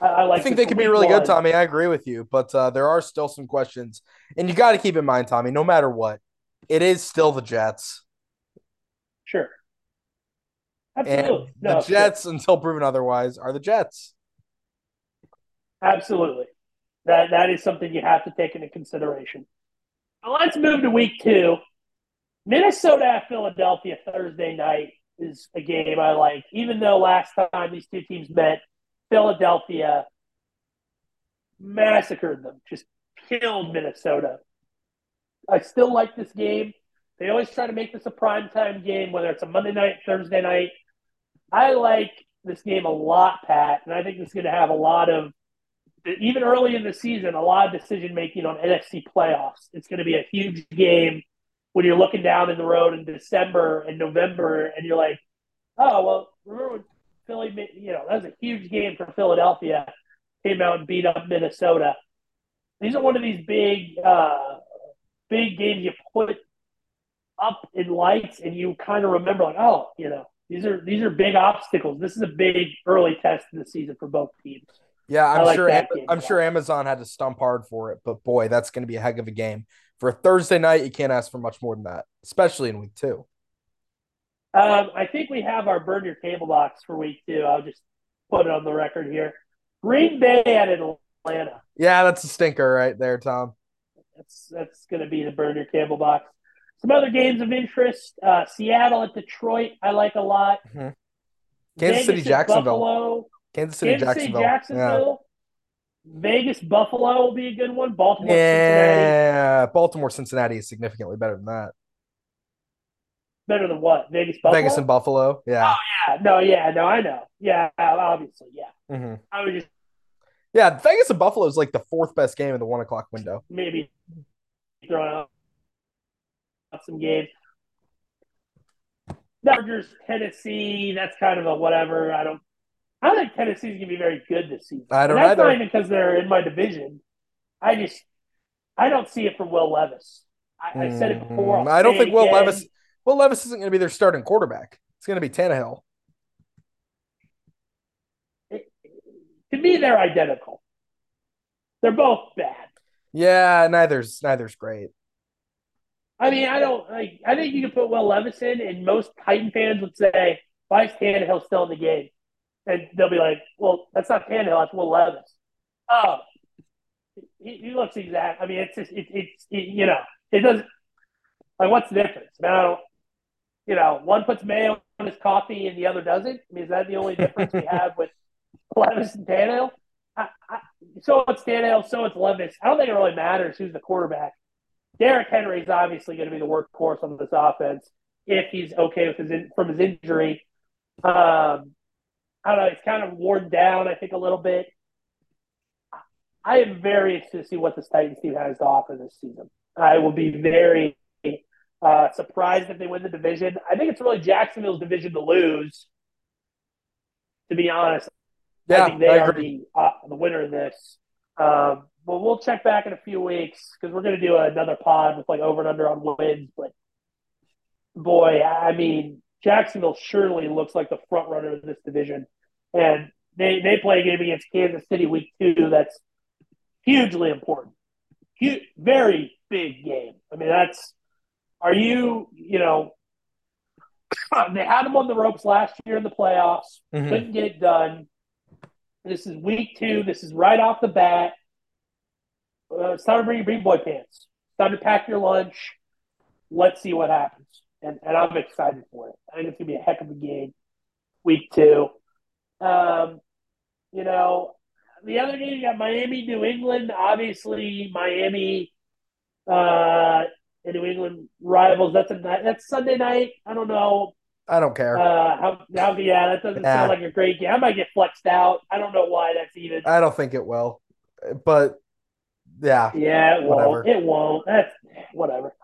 I, I like. I think they could be really good. Tommy. I agree with you, but uh, there are still some questions, and you got to keep in mind, Tommy. No matter what, it is still the Jets, Sure. Absolutely. the Jets, until proven otherwise, are the Jets. Absolutely. That that is something you have to take into consideration. Now let's move to week two. Minnesota at Philadelphia Thursday night is a game I like. Even though last time these two teams met, Philadelphia massacred them, just killed Minnesota. I still like this game. They always try to make this a primetime game, whether it's a Monday night, Thursday night. I like this game a lot, Pat, and I think it's going to have a lot of, even early in the season, a lot of decision making on NFC playoffs. It's going to be a huge game when you're looking down in the road in December and November, and you're like, oh, well, remember when Philly, you know, that was a huge game for Philadelphia, came out and beat up Minnesota. These are one of these big, uh, big games you put up in lights and you kind of remember like, oh, you know, these are these are big obstacles. This is a big early test of the season for both teams. Yeah, I'm like sure. I'm sure Amazon had to stump hard for it, but boy, that's going to be a heck of a game for a Thursday night. You can't ask for much more than that, especially in week two. Um, I think we have our burn your cable box for week two. I'll just put it on the record here. Green Bay at Atlanta. Yeah, that's a stinker right there, Tom. That's that's going to be the burn your cable box. Some other games of interest: uh, Seattle at Detroit. I like a lot. Mhm. Kansas Vegas City, Jacksonville. Buffalo. Kansas City, Kansas City, Jacksonville. Jacksonville. Vegas, Buffalo will be a good one. Baltimore, Yeah. Cincinnati. Baltimore, Cincinnati is significantly better than that. Better than what? Vegas, Buffalo. Vegas and Buffalo. Yeah. Oh yeah, no, yeah, no, I know. Yeah, obviously, yeah. Mm-hmm. I was just Yeah, Vegas and Buffalo is like the fourth best game in the one o'clock window. maybe throwing out some games. Chargers, Tennessee. That's kind of a whatever. I don't. I don't think Tennessee's gonna be very good this season. I don't and that's either. not even because they're in my division. I just I don't see it from Will Levis. I, I said it before. I'll Mm, I don't think Will again. Levis. Will Levis isn't going to be their starting quarterback. It's going to be Tannehill. To me, they're identical. They're both bad. Yeah, neither's neither's great. I mean, I don't like. I think you can put Will Levis in, and most Titan fans would say, "Why is Tannehill still in the game?" And they'll be like, "Well, that's not Tannehill. That's Will Levis." Oh, he, he looks exact. I mean, it's just it, it's it, you know it doesn't like what's the difference? Don't. You know, one puts mayo on his coffee and the other doesn't. I mean, is that the only difference we have with Levis and Tannehill? I, I, so it's Tannehill, so it's Levis. I don't think it really matters who's the quarterback. Derrick Henry is obviously going to be the workhorse on this offense if he's okay with his in, from his injury. Um, I don't know. It's kind of worn down, I think, a little bit. I am very interested to see what this Titans team has to offer this season. I will be very uh, surprised if they win the division. I think it's really Jacksonville's division to lose. To be honest, Yeah, I think they I are the uh, the winner of this. Um, but we'll check back in a few weeks because we're going to do another pod with like over and under on wins. But boy, I mean, Jacksonville surely looks like the front runner of this division, and they they play a game against Kansas City week two. That's hugely important, Huge, very big game. I mean, that's are you you know they had them on the ropes last year in the playoffs, Mhm. couldn't get it done. This is week two. This is right off the bat. Uh, it's time to bring your big boy pants. It's time to pack your lunch. Let's see what happens. And, and I'm excited for it. I think it's going to be a heck of a game. Week two. Um, you know, the other game, you got Miami, New England. Obviously, Miami uh, and New England rivals. That's a night. That's Sunday night. I don't know. I don't care. Uh, how, how, yeah, that doesn't sound like a great game. I might get flexed out. I don't know why that's even. I don't think it will. But yeah, Yeah, it won't. It won't. That's whatever.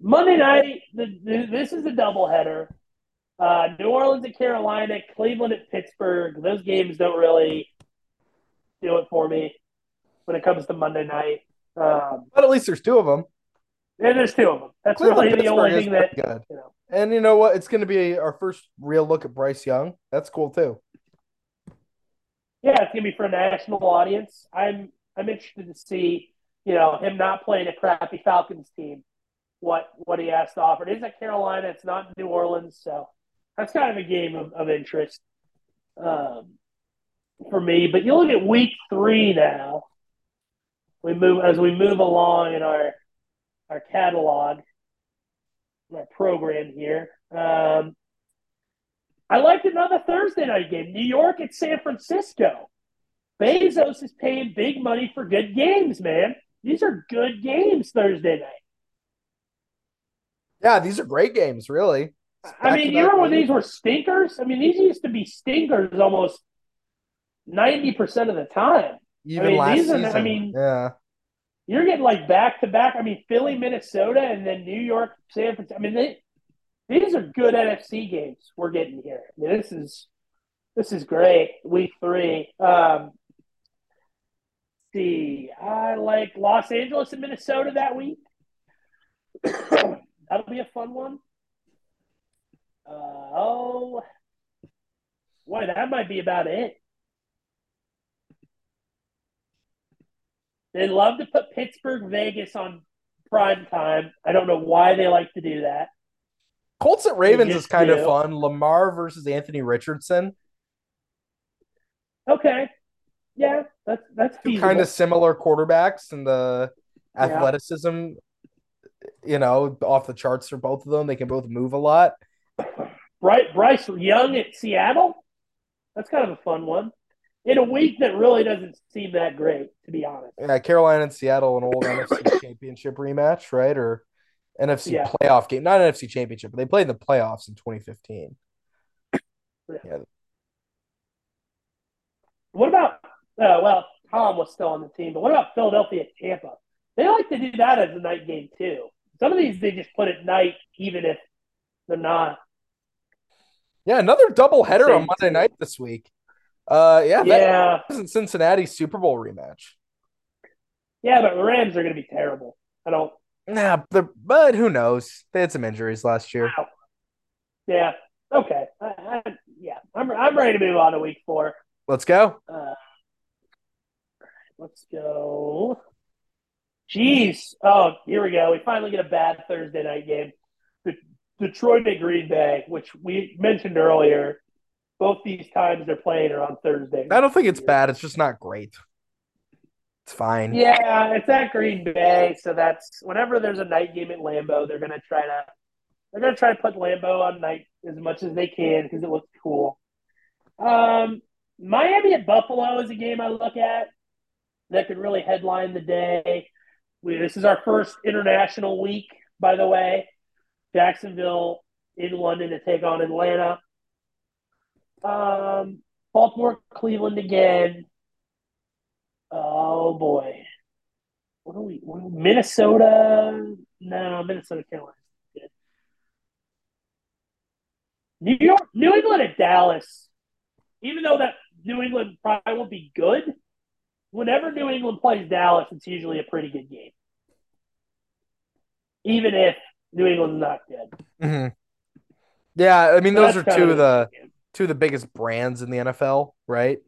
Monday night, the, the, this is a doubleheader. Uh, New Orleans at Carolina, Cleveland at Pittsburgh. Those games don't really do it for me when it comes to Monday night. Um, but at least there's two of them. and there's two of them. That's Cleveland, really the only thing that good. you know. And you know what? It's going to be our first real look at Bryce Young. That's cool too. Yeah, it's gonna be for a national audience. I'm I'm interested to see, you know, him not playing a crappy Falcons team, what what he has to offer. It is at Carolina, it's not New Orleans, so that's kind of a game of, of interest um, for me. But you look at week three now. We move as we move along in our our catalog, our program here. Um, I liked another Thursday night game. New York at San Francisco. Bezos is paying big money for good games, man. These are good games Thursday night. Yeah, these are great games, really. I mean, you remember when these were stinkers? I mean, these used to be stinkers almost 90% of the time. Even mean, last these are- I mean- yeah. You're getting like back to back. I mean, Philly, Minnesota, and then New York, San Francisco. I mean, they, these are good NFC games we're getting here. I mean, this is this is great. Week three. Um, see, I like Los Angeles and Minnesota that week. That'll be a fun one. Uh, oh, boy, that might be about it. They love to put Pittsburgh, Vegas on prime time. I don't know why they like to do that. Colts at Ravens is kind do. of fun. Lamar versus Anthony Richardson. Okay, yeah, that's that's kind of similar quarterbacks and the Yeah. athleticism, you know, off the charts for both of them. They can both move a lot. Bryce, Bryce Young at Seattle. That's kind of a fun one. In a week that really doesn't seem that great, to be honest. Yeah, Carolina and Seattle, an old NFC championship rematch, right? Or NFC Yeah. playoff game, not NFC championship, but they played in the playoffs in 2015. Yeah. What about? Uh, well, Tom was still on the team, but what about Philadelphia Tampa? They like to do that as a night game too. Some of these they just put at night, even if they're not. Yeah, another double header on Monday team. night this week. Uh, yeah, that Yeah, wasn't Cincinnati's Super Bowl rematch. yeah, but the Rams are going to be terrible. I don't. Nah, but who knows? They had some injuries last year. Yeah, okay. I, I, yeah, I'm I'm ready to move on to week four. Let's go. Uh, let's go. Jeez. Oh, here we go. We finally get a bad Thursday night game. The Detroit at Green Bay, which we mentioned earlier. Both these times they're playing are on Thursday. I don't think it's bad. It's just not great. It's fine. Yeah, it's at Green Bay, so that's whenever there's a night game at Lambeau, they're gonna try to they're gonna try to put Lambeau on night as much as they can because it looks cool. Um, Miami at Buffalo is a game I look at that could really headline the day. We, this is our first international week, by the way. Jacksonville in London to take on Atlanta. Um, Baltimore, Cleveland again. Oh boy, what are we? what- Minnesota? No, Minnesota Carolina. New York, New England at Dallas. Even though that New England probably won't be good, whenever New England plays Dallas, it's usually a pretty good game. Even if New England's not good. Mhm. Yeah, I mean So those are two of of the game. two of the biggest brands in the NFL, right?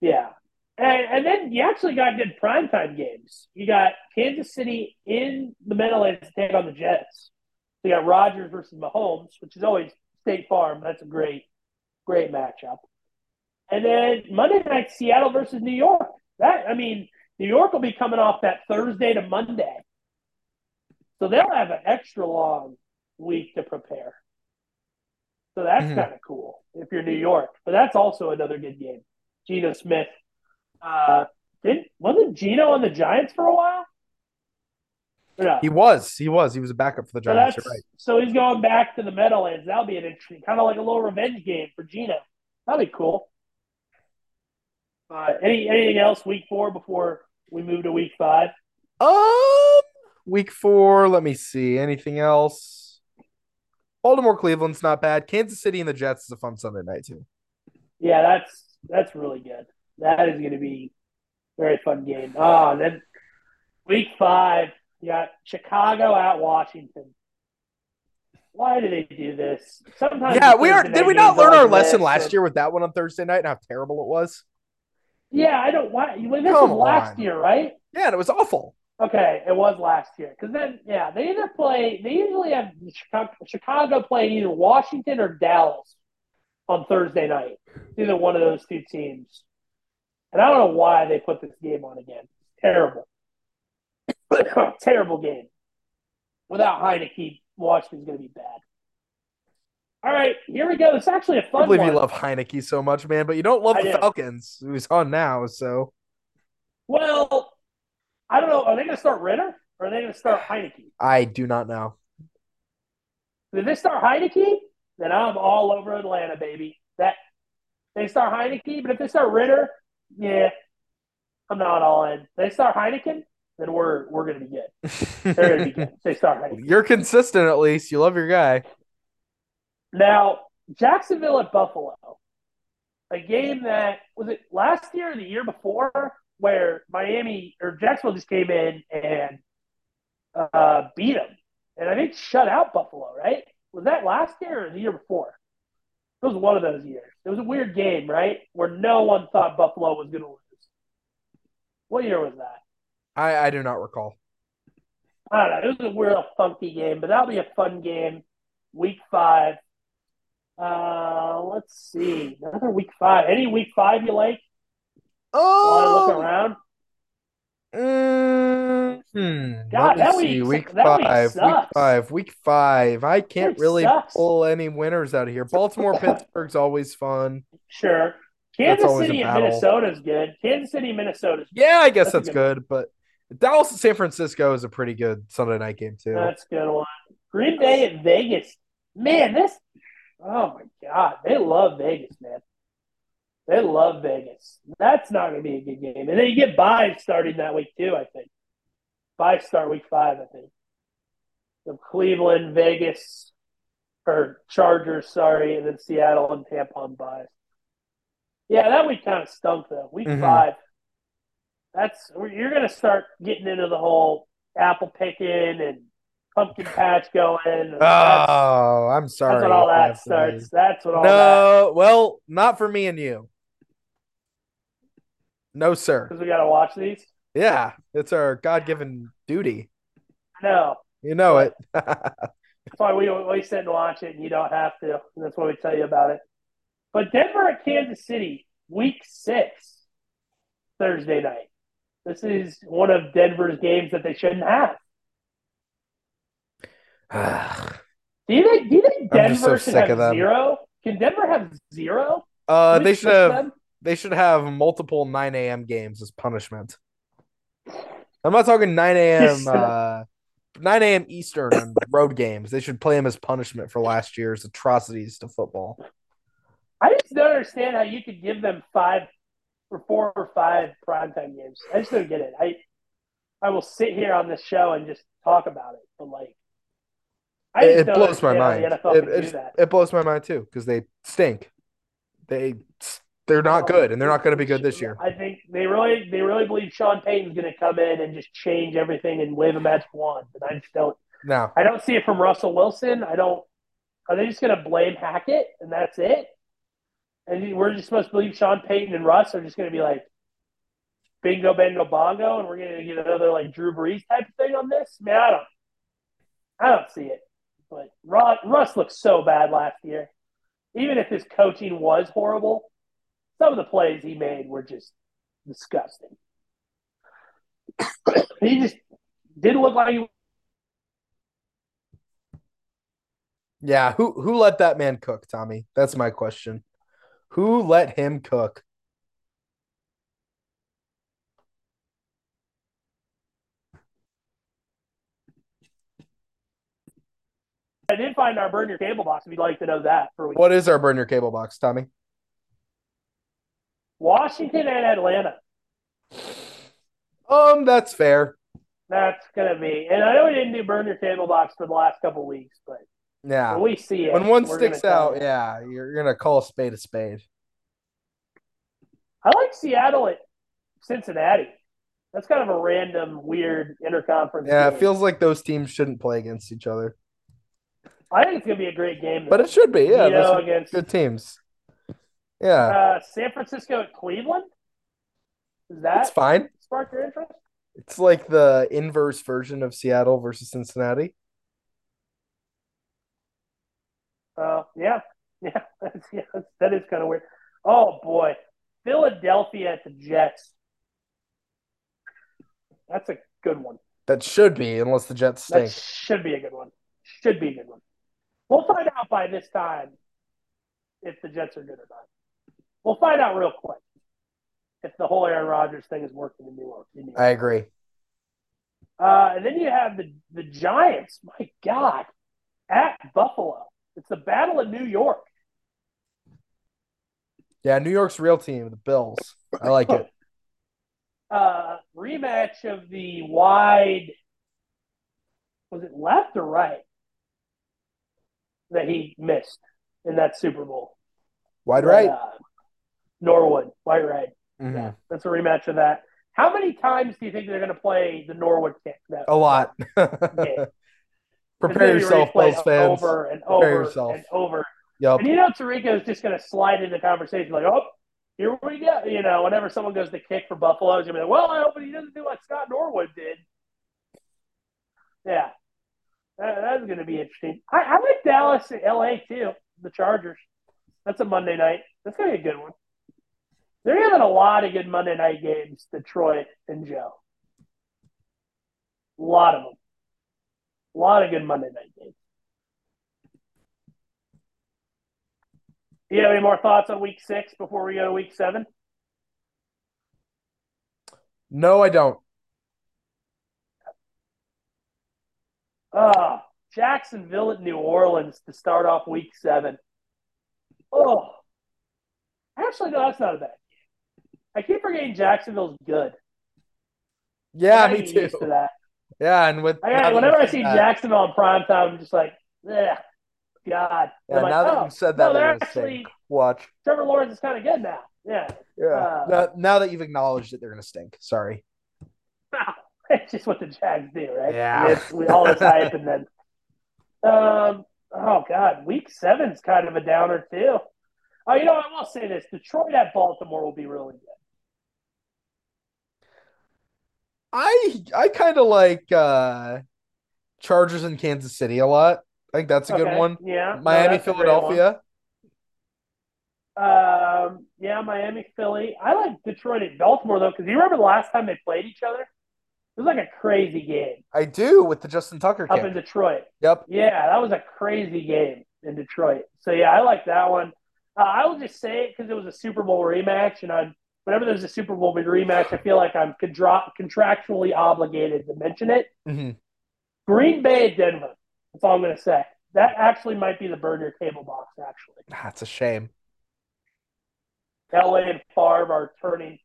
Yeah. And, and then you actually got good primetime games. You got Kansas City in the Meadowlands to take on the Jets. So you got Rodgers versus Mahomes, which is always State Farm. That's a great, great matchup. And then Monday night, Seattle versus New York. That I mean, New York will be coming off that Thursday to Monday. So they'll have an extra long week to prepare. So that's Mhm. kind of cool if you're New York. But that's also another good game. Geno Smith. Uh, did wasn't Geno on the Giants for a while? No? He was, he was, he was a backup for the So Giants. You're right. so he's going back to the Meadowlands. That'll be an interesting, kind of like a little revenge game for Geno. That'll be cool. Uh, any anything else week four before we move to week five? Um, week four. Let me see. Anything else? Baltimore, Cleveland's not bad. Kansas City and the Jets is a fun Sunday night too. Yeah, that's that's really good. That is going to be a very fun game. Ah, and then week five, you got Chicago at Washington. Why do they do this? Sometimes Yeah, we are. Did we not learn our lesson last year with that one on Thursday night and how terrible it was? Yeah, I don't. Why? Well, this Come was last on. year, right? Yeah, and it was awful. Okay, it was last year because then, yeah, they either play. They usually have Chicago, Chicago playing either Washington or Dallas on Thursday night. Either one of those two teams, and I don't know why they put this game on again. Terrible, terrible game. Without Heinicke, Washington's going to be bad. All right, here we go. It's actually a fun I believe one. you love Heinicke so much, man, but you don't love I the do. Falcons, who's on now. So well, I don't know. Are they going to start Ridder or are they going to start Heinicke? I do not know. If they start Heinicke, then I'm all over Atlanta, baby. That they start Heinicke, but if they start Ridder, yeah, I'm not all in. They start Heineken, then we're we're gonna be good. They're gonna be good. They start Heineken. You're consistent at least. You love your guy. Now, Jacksonville at Buffalo, a game that was it last year or the year before, where Miami or Jacksonville just came in and uh, beat them, and I think shut out Buffalo. Right? Was that last year or the year before? It was one of those years. It was a weird game, right? Where no one thought Buffalo was going to lose. What year was that? I, I do not recall. I don't know. It was a weird, funky game, but that'll be a fun game. Week five. Uh, let's see. Another week five. Any week five you like? While I look Oh, around. mm, hmm. God, Let me that see. week- Week that week five. Week sucks. five. Week five. I can't Week really sucks. pull any winners out of here. Baltimore, Pittsburgh's always fun. Sure. Kansas City and. Minnesota's good. Kansas City, Minnesota's Yeah, I guess That's that's good good, but Dallas and San Francisco is a pretty good Sunday night game too. That's a good one. Green Bay at Vegas. Man, this oh my god. They love Vegas, man. They love Vegas. That's not gonna be a good game. And then you get buys starting that week too, I think. Buys start week five, I think. So Cleveland, Vegas, or Chargers, sorry, and then Seattle and Tampa on buys. Yeah, that week kind of stunk though. Week Mhm. five. That's you're gonna start getting into the whole apple picking and pumpkin patch going. that's, Oh, I'm sorry. that's what all that Anthony. starts. That's what all that No, well, not for me and you. No, sir. because we got to watch these. Yeah, it's our God-given duty. No, You know it. that's why we we sit and watch it, and you don't have to. And that's why we tell you about it. But Denver at Kansas City, Week Six, Thursday night. This is one of Denver's games that they shouldn't have. Do you think? Do you think just so Denver should have zero? Can Denver have zero? uh, they should have. them? They should have multiple 9 a.m. games as punishment. I'm not talking 9 a.m. Uh, 9 a.m. Eastern road games. They should play them as punishment for last year's atrocities to football. I just don't understand how you could give them five or four or five primetime games. I just don't get it. I I will sit here on this show and just talk about it, but like, I It, blows my mind. It, it, blows my mind too because they stink. They they're not oh, good, and they're not going to be good this year. I think they really they really believe Sean Payton's going to come in and just change everything and wave a magic wand, and I just don't. Now, I don't see it from Russell Wilson. I don't. Are they just going to blame Hackett and that's it? And we're just supposed to believe Sean Payton and Russ are just going to be like bingo, bango, bongo, and we're going to get another like Drew Brees type of thing on this? Man, I don't. I don't see it. But Russ, looked so bad last year. Even if his coaching was horrible, some of the plays he made were just disgusting. he just didn't look like he yeah, who who let that man cook, Tommy? That's my question. Who let him cook? I did find our burn your cable box. If you'd like to know that for. What is our burn your cable box, Tommy? Washington and Atlanta. Um, that's fair. That's gonna be. And I know we didn't do burn your cable box for the last couple weeks, but Yeah. when we see it, When one sticks out, you. yeah, you're gonna call a spade a spade. I like Seattle at Cincinnati. That's kind of a random, weird interconference. Yeah, it feels like those teams shouldn't play against each other, I think it's gonna be a great game. but it should be. Yeah, you know, against good teams. Yeah, uh, San Francisco at Cleveland. Is that it's fine. spark your interest? It's like the inverse version of Seattle versus Cincinnati. Uh, yeah, yeah, yeah, that's, kind of weird. Oh boy, Philadelphia at the Jets. That's a good one. That should be, unless the Jets That should be a good one. Should be a good one. We'll find out by this time if the Jets are good or not. We'll find out real quick if the whole Aaron Rodgers thing is working in New York. in New York. I agree. Uh, and then you have the the Giants. My God, at Buffalo. It's the Battle of New York. Yeah, New York's real team, the Bills. I like it. Uh, rematch of the wide. Was it left or right that he missed in that Super Bowl? Wide right. Uh, Norwood, white right. Mhm. Yeah, that's a rematch of that. How many times do you think they're going to play the Norwood kick? That A lot. Prepare yourself, Bills fans. Over and Prepare over yourself. and over. Yep. And you know, Tarico is just going to slide into the conversation like, "Oh, here we go." You know, whenever someone goes to kick for Buffalo, he's going to be like, "Well, I hope he doesn't do what Scott Norwood did." Yeah, that, that's going to be interesting. I, I like Dallas, and LA too. The Chargers. That's a Monday night. That's going to be a good one. They're having a lot of good Monday night games. Detroit and Joe. A lot of them. A lot of good Monday night games. Do you have any more thoughts on week six before we go to week seven? No, I don't. Jacksonville at New Orleans to start off Week Seven. Oh, actually, no, that's not a bad game. I keep forgetting Jacksonville's good. Yeah, me too. to that. Yeah, and with I, that whenever I see that- Jacksonville in prime time, I'm just like, yeah, God. yeah, like, now that oh, you said that, they're they're actually stink. Watch. Trevor Lawrence is kind of good now. Yeah, Yeah. Uh, now, now that you've acknowledged it, they're gonna stink. Sorry. it's just what the Jags do, right? Yeah. It's with all this hype and then, um, oh God, Week Seven's kind of a downer too. Oh, you know, I will say this: Detroit at Baltimore will be really good. I I kind of like uh Chargers in Kansas City a lot. I think that's a good one. Yeah, Miami, that's a great one. Philadelphia. Um, yeah, Miami, Philly. I like Detroit at Baltimore though, because you remember the last time they played each other? It was like a crazy game I do with the Justin Tucker up kick. in Detroit. Yep. Yeah, that was a crazy game in Detroit. So yeah, I like that one. Uh, I will just say it because it was a Super Bowl rematch, and I whenever there's a Super Bowl rematch, I feel like I'm contra- contractually obligated to mention it. hmm Green Bay, at Denver. That's all I'm going to say. That actually might be the burn your table box. Actually, That's a shame. Elway and Favre are turning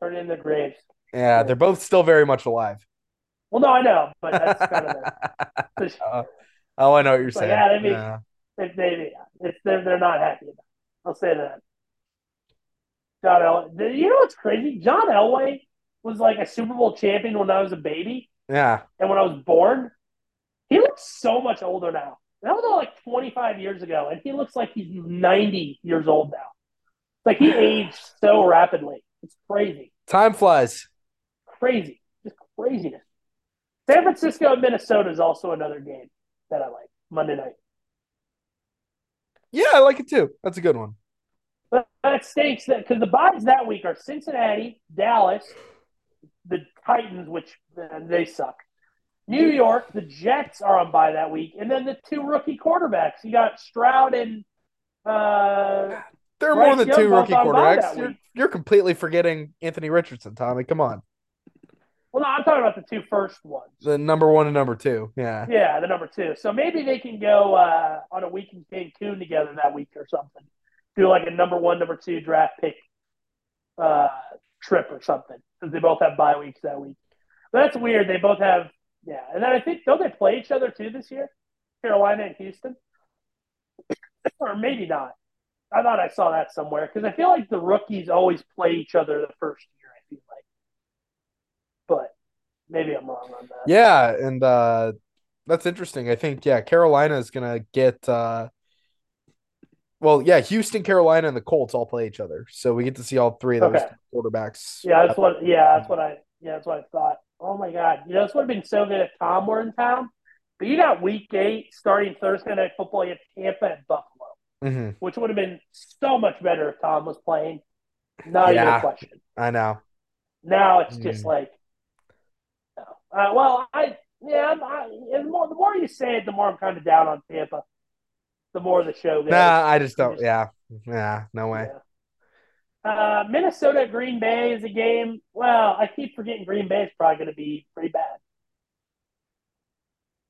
turning the graves. Yeah, they're both still very much alive. Well, no, I know, but that's kind of the, Uh, oh, I know what you're Like, saying. yeah, they mean- Yeah. They, they, it's, they're, they're not happy about. I'll say that. John Elway. You know what's crazy? John Elway was like a Super Bowl champion when I was a baby Yeah. and when I was born. He looks so much older now. That was all like 25 years ago, and he looks like he's 90 years old now. Like he aged so rapidly. It's crazy. Time flies. Crazy. Just craziness. San Francisco and Minnesota is also another game that I like. Monday night. Yeah, I like it too. That's a good one. But that stinks that because the buys that week are Cincinnati, Dallas, the Titans, which they suck. New York, the Jets are on bye that week, and then the two rookie quarterbacks. You got Stroud and uh, There are Bryce more than Young two rookie quarterbacks. You're, you're completely forgetting Anthony Richardson, Tommy. Come on. Well, no, I'm talking about the two first ones. The number one and number two. Yeah. Yeah, the number two. So maybe they can go uh, on a week in Cancun together that week or something. Do like a number one, number two draft pick uh, trip or something because they both have bye weeks that week. But that's weird. They both have, yeah. And then I think, don't they play each other too this year? Carolina and Houston? or maybe not. I thought I saw that somewhere because I feel like the rookies always play each other the first year, I feel like. But maybe I'm wrong on that. Yeah, and uh that's interesting. I think yeah, Carolina is gonna get uh well, yeah, Houston, Carolina, and the Colts all play each other. So we get to see all three of those Okay. quarterbacks. Yeah, that's what. Yeah, that's what I. Yeah, that's what I thought. Oh my god, you know, this would have been so good if Tom were in town. But you got Week Eight starting Thursday night football. You have Tampa and Buffalo, hmm which would have been so much better if Tom was playing. Not even Yeah. a question. I know. Now it's just Mm. like, no. Uh, well, I yeah, I'm, I, and the more the more you say it, the more I'm kind of down on Tampa. The more the show goes. Nah, I just don't. Yeah, yeah, no way. Yeah. Uh, Minnesota Green Bay is a game. Well, I keep forgetting Green Bay is probably going to be pretty bad.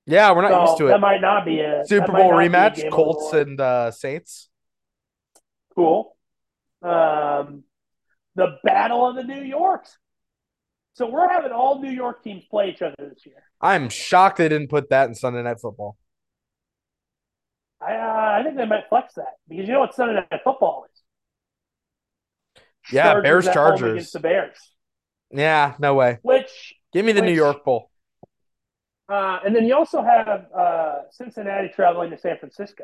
Yeah, we're not So used to it. that might not be a Super Bowl not be a rematch: Colts and uh, Saints. cool. Um, the Battle of the New Yorks. So we're having all New York teams play each other this year. I'm shocked they didn't put that in Sunday Night Football. I uh, I think they might flex that because you know what Sunday Night Football is. Yeah, Bears, Chargers. against the Bears, Yeah, no way. which Give me the New York Bowl. Uh, and then you also have uh, Cincinnati traveling to San Francisco,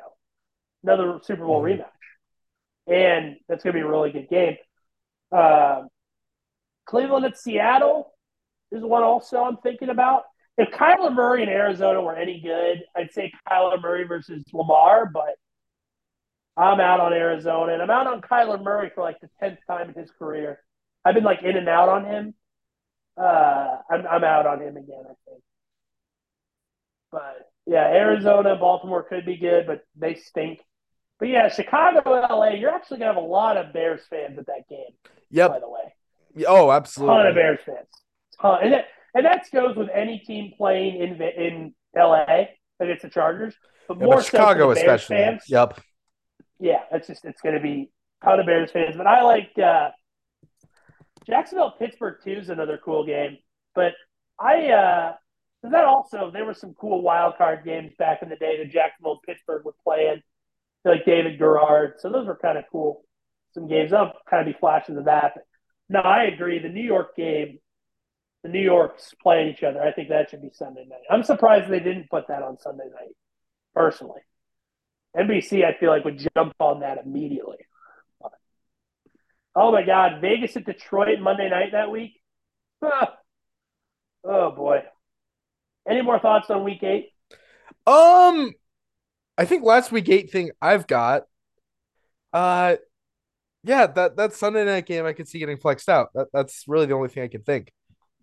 another Super Bowl Mhm. rematch, and that's going to be a really good game. Um Cleveland at Seattle is one also I'm thinking about. If Kyler Murray and Arizona were any good, I'd say Kyler Murray versus Lamar, but I'm out on Arizona, and I'm out on Kyler Murray for like the tenth time in his career. I've been like in and out on him. Uh, I'm I'm out on him again. I think. But yeah, Arizona, Baltimore could be good, but they stink. But yeah, Chicago, LA, you're actually gonna have a lot of Bears fans at that game. Yep. By the way, Oh, absolutely. ton of. Bears fans, ton, and that and that goes with any team playing in in LA. against the Chargers, but Yeah, more but Chicago, so the especially. fans. Yep. Yeah, it's just it's going to be a ton of Bears fans. But I like uh, Jacksonville Pittsburgh too is another cool game. But I uh, that also there were some cool wild card games back in the day that Jacksonville Pittsburgh were playing, like David Garrard. So those were kind of cool. Some games I'll kind of be flashes of that. But no, I agree. The New York game, the New York's playing each other. I think that should be Sunday night. I'm surprised they didn't put that on Sunday night. Personally, NBC I feel like would jump on that immediately. Oh my God, Vegas at Detroit Monday night that week. Ah. Oh boy. Any more thoughts on week eight? Um, I think last week eight thing I've got. Uh, yeah, that that Sunday night game I could see getting flexed out. That that's really the only thing I can think.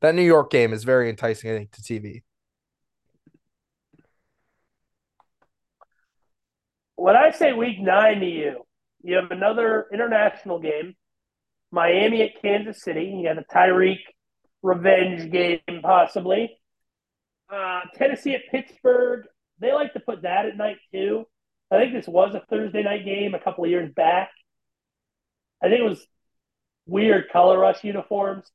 That New York game is very enticing, I think, to TV. When I say week nine to you, you have another international game, Miami at Kansas City. You have a Tyreek revenge game, possibly. Uh, Tennessee at Pittsburgh. They like to put that at night too. I think this was a Thursday night game a couple of years back. I think it was weird color rush uniforms.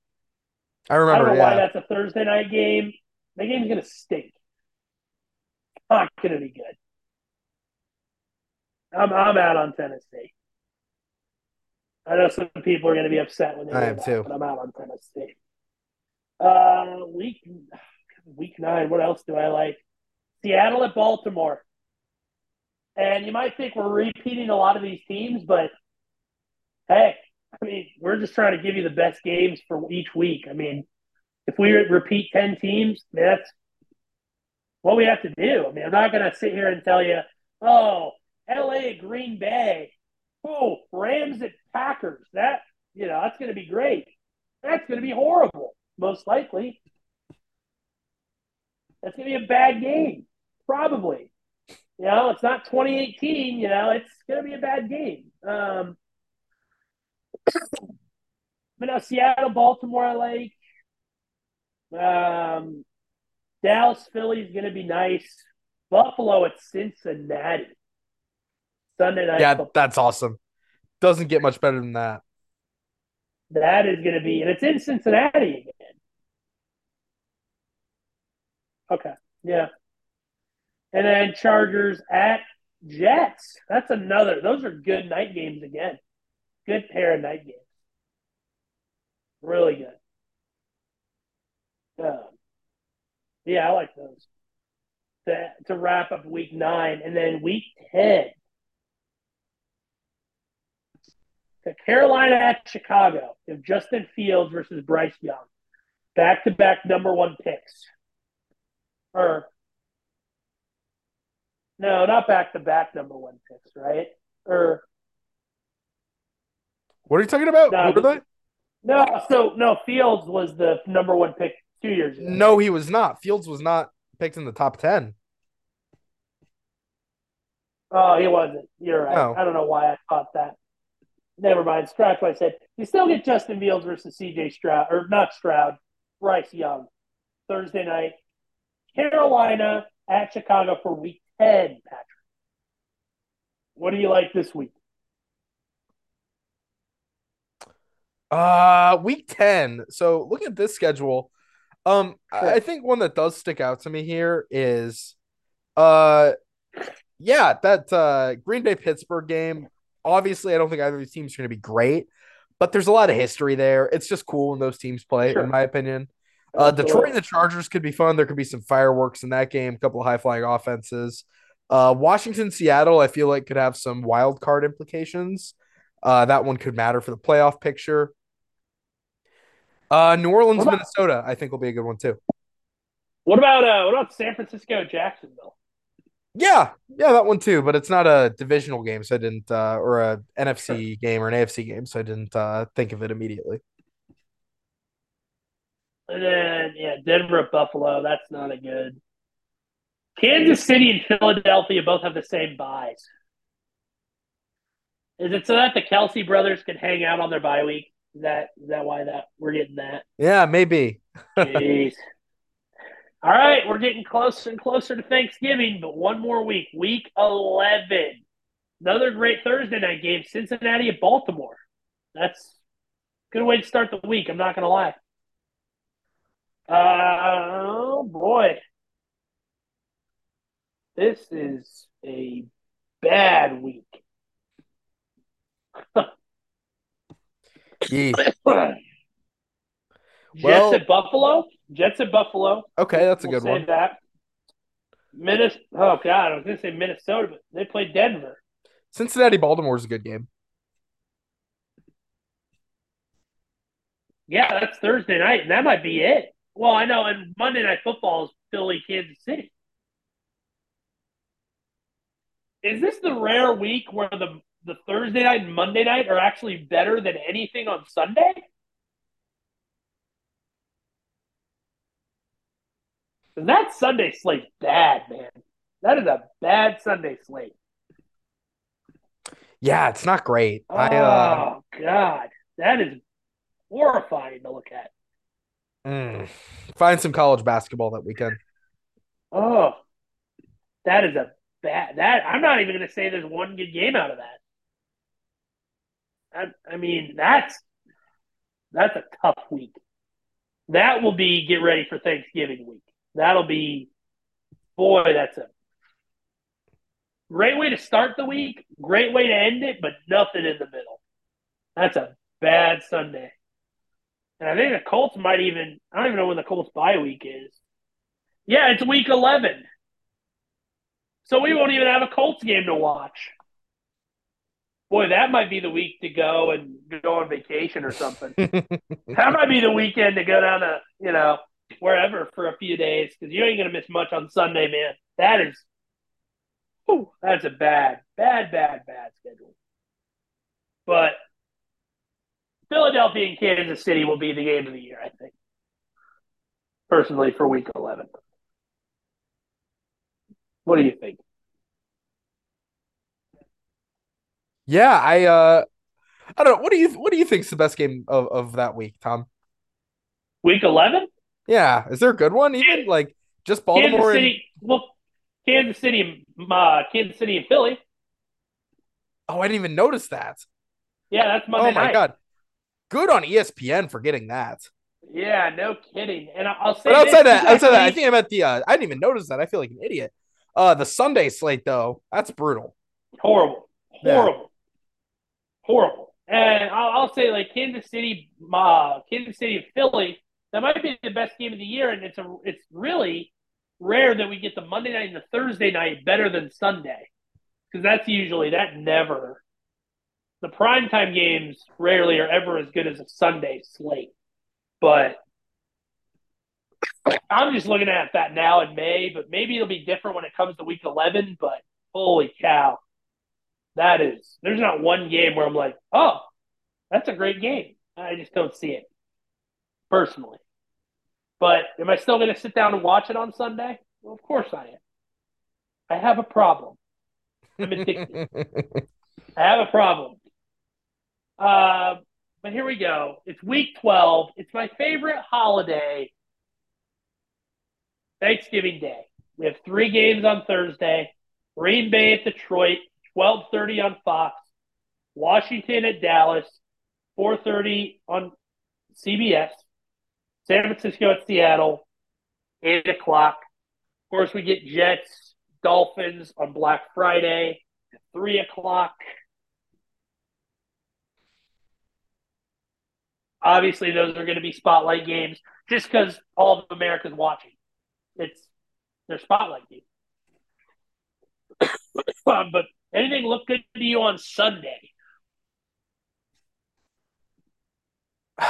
I I remember. don't know why that's a Thursday night game. The game's gonna stink. Not gonna be good. I'm I'm out on Tennessee. I know some people are gonna be upset when they I am too. but I'm out on Tennessee. Uh, week week nine. What else do I like? Seattle at Baltimore. And you might think we're repeating a lot of these teams, but hey, I mean, we're just trying to give you the best games for each week. I mean, if we repeat 10 teams, I mean, that's what we have to do. I mean, I'm not going to sit here and tell you, oh, LA Green Bay, oh, Rams at Packers. That, you know, that's going to be great. That's going to be horrible, most likely. That's going to be a bad game, probably. You know, it's not 2018. You know, it's going to be a bad game. Um, but now Seattle, Baltimore, I like. Um, Dallas, Philly is going to be nice. Buffalo at Cincinnati. Sunday night. Yeah, football. that's awesome. Doesn't get much better than that. That is going to be, and it's in Cincinnati again. Okay. Yeah. And then Chargers at Jets. That's another. Those are good night games again. Good pair of night games. Really good. Um, yeah, I like those. To, to wrap up week nine. And then week 10. To Carolina at Chicago. If Justin Fields versus Bryce Young. Back to back number one picks. Or no, not back to back number one picks, right? Or What are you talking about? No, they? no, so no, Fields was the number one pick two years ago. No, he was not. Fields was not picked in the top ten. Oh, he wasn't. You're right. No. I don't know why I thought that. Never mind. Scratch what I said. You still get Justin Fields versus CJ Stroud, or not Stroud, Bryce Young. Thursday night. Carolina at Chicago for week 10, Patrick. What do you like this week? Uh, week 10. So looking at this schedule, um, I Sure. I think one that does stick out to me here is, uh, yeah, that uh Green Bay Pittsburgh game. Obviously, I don't think either of these teams are going to be great, but there's a lot of history there. It's just cool when those teams play, Sure. in my opinion. Uh, Detroit and the Chargers could be fun. There could be some fireworks in that game, a couple of high flying offenses. Uh, Washington, Seattle, I feel like could have some wild card implications. Uh, that one could matter for the playoff picture. Uh, New Orleans, about- Minnesota, I think will be a good one too. What about uh what about San Francisco Jacksonville? Yeah, yeah, that one too. But it's not a divisional game, so I didn't, uh, or a NFC game or an AFC game, so I didn't uh, think of it immediately. And then yeah, Denver at Buffalo. That's not a good. Kansas City and Philadelphia both have the same buys. Is it so that the Kelce brothers can hang out on their bye week? Is that is that why that we're getting that? Yeah, maybe. Jeez. All right, we're getting closer and closer to Thanksgiving, but one more week, week 11. Another great Thursday night game, Cincinnati at Baltimore. That's a good way to start the week, I'm not going to lie. Uh, oh, boy. This is a bad week. Yeah. Jets at Buffalo. Jets at Buffalo. Okay, that's a We'll good say one. That. Minnesota. Oh God, I was going to say Minnesota, but they play Denver. Cincinnati Baltimore is a good game. Yeah, that's Thursday night, and that might be it. Well, I know, and Monday Night Football is Philly, Kansas City. Is this the rare week where the the Thursday night and Monday night are actually better than anything on Sunday? And that Sunday slate's bad, man. That is a bad Sunday slate. Yeah, it's not great. Oh I uh God, that is horrifying to look at. mm, find some college basketball that weekend. Oh, that is a bad. That I'm not even going to say there's one good game out of that. I, I mean, that's that's a tough week. That will be get ready for Thanksgiving week. That'll be, boy, that's a great way to start the week. Great way to end it, but nothing in the middle. That's a bad Sunday. And I think the Colts might even. I don't even know when the Colts bye week is. Yeah, it's week 11. So we won't even have a Colts game to watch. Boy, that might be the week to go and go on vacation or something. that might be the weekend to go down to, you know, wherever for a few days because you ain't going to miss much on Sunday, man. That is, whew, that's a bad, bad, bad, bad schedule. But Philadelphia and Kansas City will be the game of the year, I think, personally, for week 11. What do you think? Yeah, I uh I don't know. What do you what do you think's the best game of, of that week, Tom? Week 11? Yeah, is there a good one? Even like just Kansas Baltimore and Well, Kansas City, uh, Kansas City and Philly. oh, I didn't even notice that. Yeah, that's Monday oh my night. god, good on ESPN for getting that. Yeah, no kidding. And I'll say But outside this, that, outside that, I think I meant the. Uh, I didn't even notice that. I feel like an idiot. Uh, the Sunday slate though, that's brutal. horrible, horrible, horrible. And I'll, I'll say like Kansas City, uh, Kansas City and Philly. That might be the best game of the year, and it's a it's really rare that we get the Monday night and the Thursday night better than Sunday, because that's usually that never. The primetime games rarely are ever as good as a Sunday slate, but I'm just looking at that now in May. But maybe it'll be different when it comes to Week 11. But holy cow, that is there's not one game where I'm like, oh, that's a great game. I just don't see it personally. But am I still going to sit down and watch it on Sunday? Well, of course I am. I have a problem. I'm addicted. I have a problem. Uh, but here we go. It's week 12. It's my favorite holiday, Thanksgiving Day. We have three games on Thursday. Green Bay at Detroit, 12:30 on Fox. Washington at Dallas, 4:30 on CBS. San Francisco at Seattle, 8 o'clock. Of course, we get Jets, Dolphins on Black Friday 3 o'clock. Obviously, those are going to be spotlight games just because all of America's watching. It's their spotlight games. Um, but anything look good to you on Sunday?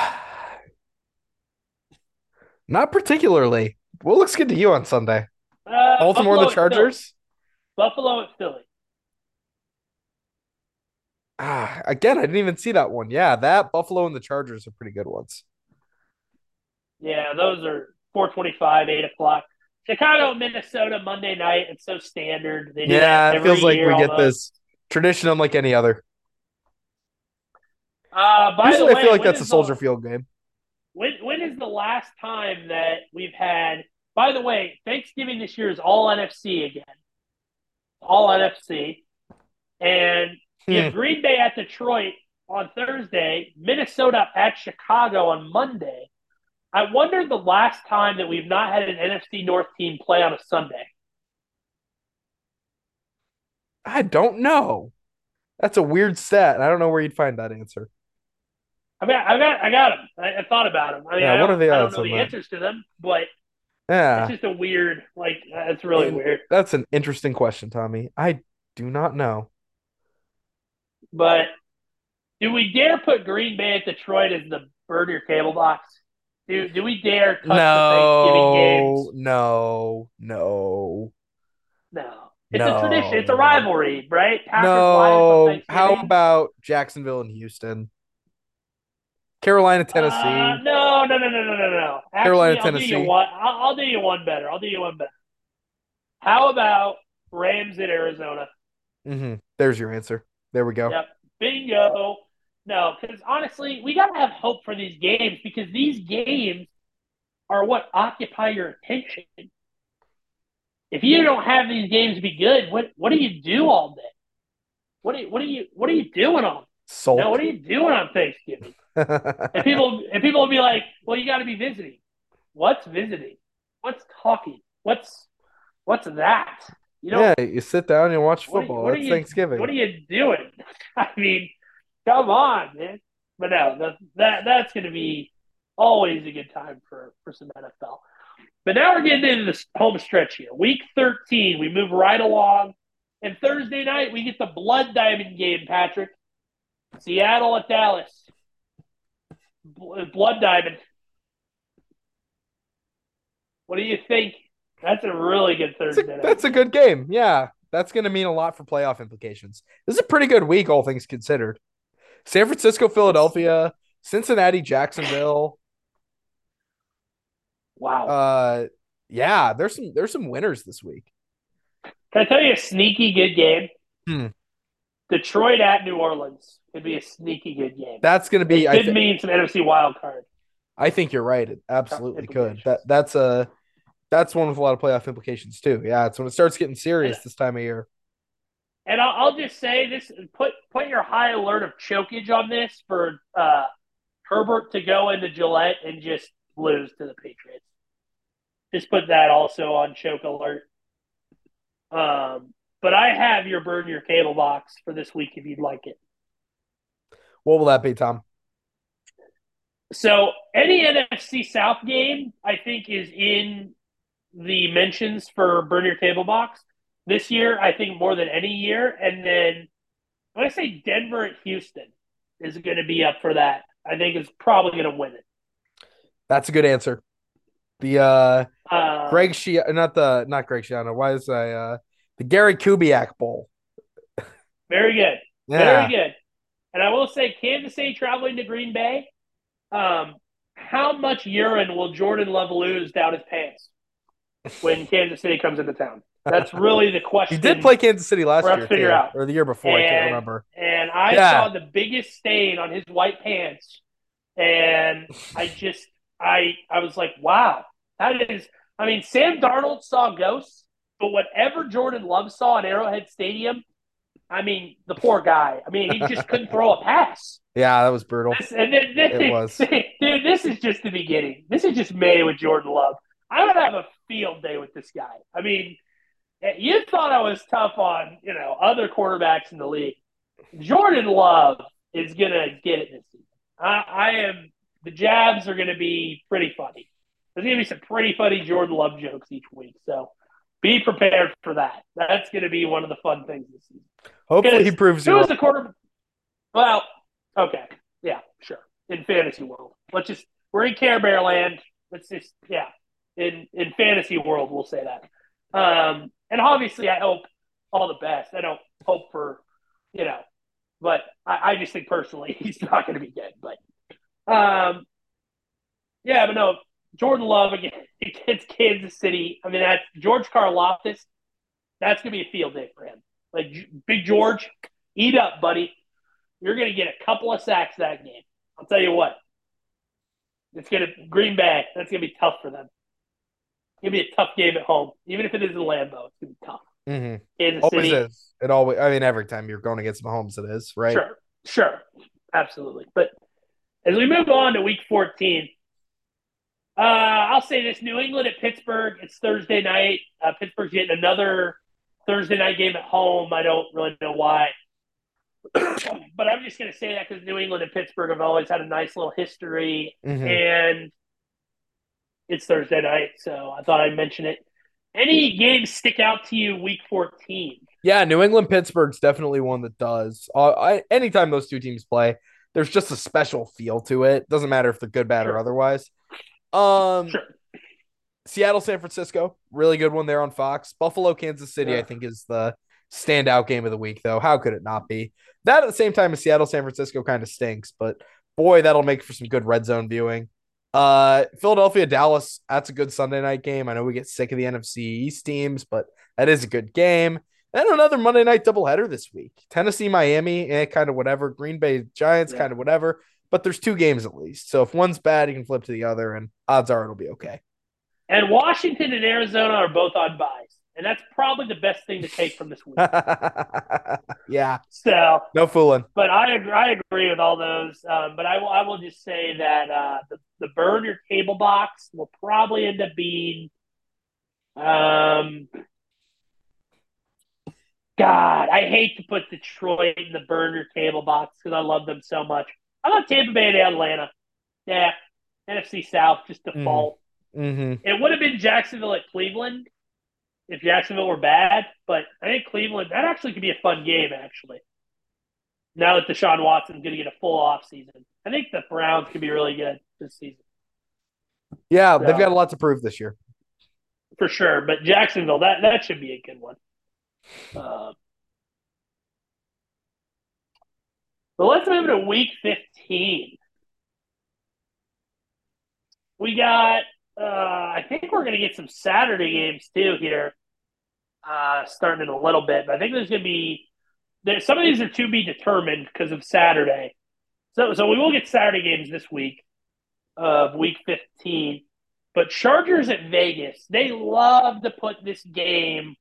Not particularly. What looks good to you on Sunday? Uh, Baltimore and the Buffalo Philly. Chargers. Buffalo at Philly. Ah, again, I didn't even see that one. Yeah, that Buffalo and the Chargers are pretty good ones. Yeah, those are 425, 8 o'clock. Chicago, Minnesota, Monday night. It's so standard. Yeah, it feels like we get this tradition unlike any other. Uh, by the Usually, way, I feel like that's a Soldier the, Field game. When when is the last time that we've had by the way, Thanksgiving this year is all NFC again. All NFC. And you have Hmm. Green Bay at Detroit on Thursday, Minnesota at Chicago on Monday. I wonder the last time that we've not had an NFC North team play on a Sunday. I don't know. That's a weird stat. I don't know where you'd find that answer. I mean, I got, I got them. I, I thought about them. I mean, Yeah, I what are the I don't know the that? answers to them, but Yeah, it's just a weird, like, it's really And- weird. that's an interesting question, Tommy. I do not know. But do we dare put Green Bay at Detroit as the burn your cable box? Do do we dare touch the Thanksgiving games? No, no, no, No. It's No. a tradition. It's a rivalry, right? Packers, no. How about Jacksonville and Houston? Carolina, Tennessee. Uh, no, no, no, no, no, no, no. Actually, Carolina, I'll do Tennessee. you one. I'll, I'll do you one better. I'll do you one better. How about Rams in Arizona? hmm There's your answer. There we go. Yep. Bingo. No, because honestly, we got to have hope for these games because these games are what occupy your attention. If you don't have these games be good, what what do you do all day? What are you, what are you what are you doing on? Sold. No, what are you doing on Thanksgiving? And people and people will be like, "Well, you got to be visiting." What's visiting? What's talking? What's what's that? You know, yeah, you sit down and watch What are you- football. what are you- Thanksgiving. what are you doing? I mean, come on, man. But no, that, that that's going to be always a good time for for some NFL. But now we're getting into this home stretch here. Week 13, we move right along. And Thursday night, we get the Blood Diamond game, Patrick. Seattle at Dallas. Uh, blood Diamond. What do you think? That's a really good That's Thursday a, night. that's a good game. Yeah, that's going to mean a lot for playoff implications. This is a pretty good week, all things considered. San Francisco, Philadelphia, Cincinnati, Jacksonville. wow. Uh, yeah, there's some there's some winners this week. Can I tell you a sneaky good game? Hmm. Detroit at New Orleans could be a sneaky good game. That's going to be. it I, could thi- mean some NFC wild card. I think you're right. It absolutely could. That that's a that's one with a lot of playoff implications too. Yeah, it's when it starts getting serious this time of year. And I'll, I'll just say this: put put your high alert of chokage on this for uh, Herbert to go into Gillette and just lose to the Patriots. Just put that also on choke alert. Um, but I have your burn your cable box for this week if you'd like it. What will that be, Tom? So any NFC South game, I think, is in the mentions for burn your cable box this year. I think more than any year, and then when I say Denver at Houston is going to be up for that, I think is probably going to win it. That's a good answer. The uh Uh, Greg Shi not the not Greg Schiano. Why is I uh the Gary Kubiak Bowl? very good, Yeah. very good. And I will say, Kansas City traveling to Green Bay. Um, how much urine will Jordan Love lose down his pants when Kansas City comes into town? That's really the question. He did play Kansas City last year, figure too, out. or the year before. I can't remember. and I Yeah. saw the biggest stain on his white pants, and I just I I was like, wow, that is. I mean, Sam Darnold saw ghosts, but whatever Jordan Love saw in Arrowhead Stadium, I mean, the poor guy. I mean, he just couldn't throw a pass. Yeah, that was brutal. This, and then, this, It was. dude. This is just the beginning. This is just May with Jordan Love. I would have a field day with this guy. I mean, you thought I was tough on you know other quarterbacks in the league. Jordan Love is gonna get it this season. I, I am. The jabs are gonna be pretty funny. There's gonna be some pretty funny Jordan Love jokes each week. So be prepared for that. That's gonna be one of the fun things this season. Hopefully, he proves Who was the quarter? Well, okay, yeah, sure. In fantasy world, let's just we're in Care Bear land. Let's just yeah. In in fantasy world, we'll say that. Um, and obviously, I hope all the best. I don't hope for you know, but I, I just think personally he's not going to be good. But um, yeah, but no, Jordan Love again against Kansas City. I mean, that's George Karlaftis. That's going to be a field day for him. Like Big George, eat up, buddy. You're going to get a couple of sacks that game. I'll tell you what. It's going to Green Bay. That's going to be tough for them. Gonna be a tough game at home, even if it is in Lambeau. It's gonna be tough. Mm-hmm. Kansas Always City, is. It always. I mean, every time you're going against Mahomes, it is right. Sure, sure, absolutely. But as we move on to Week 14, uh, I'll say this: New England at Pittsburgh. It's Thursday night. Uh, Pittsburgh's getting another Thursday night game at home. I don't really know why, but I'm just to say that because New England and Pittsburgh have always had a nice little history, Mhm. and it's Thursday night, so I thought I'd mention it. Any games stick out to you Week 14? Yeah, New England Pittsburgh's definitely one that does. Uh, I, anytime those two teams play, there's just a special feel to it. Doesn't matter if they're good, bad, or otherwise. Um, Sure. Seattle, San Francisco, really good one there on Fox. Buffalo, Kansas City, Yeah. I think is the standout game of the week, though. How could it not be? That at the same time as Seattle, San Francisco kind of stinks, but boy, that'll make for some good red zone viewing. Uh, Philadelphia, Dallas, that's a good Sunday night game. I know we get sick of the NFC East teams, but that is a good game. And another Monday night doubleheader this week. Tennessee, Miami, eh, kind of whatever. Green Bay, Giants, Yeah. kind of whatever. But there's two games at least. So if one's bad, you can flip to the other, and odds are it'll be okay. And Washington and Arizona are both on buys. And that's probably the best thing to take from this week. yeah, so, no fooling. but I agree, I agree with all those. Um, but I will, I will just say that uh, the, the burn your cable box will probably end up being, um, God, I hate to put Detroit in the burn your cable box because I love them so much. I love Tampa Bay and Atlanta. Yeah, NFC South just default. Mm-hmm. It would have been Jacksonville at Cleveland if Jacksonville were bad, but I think Cleveland that actually could be a fun game. Actually, now that Deshaun Watson's going to get a full off season, I think the Browns could be really good this season Yeah, they've got a lot to prove this year. for sure. But Jacksonville that that should be a good one. Um, but let's move to Week 15. We got. Uh, I think we're going to get some Saturday games too here, uh, starting in a little bit. But I think there's going to be there. Some of these are to be determined because of Saturday. So, so we will get Saturday games this week of Week 15. But Chargers at Vegas, they love to put this game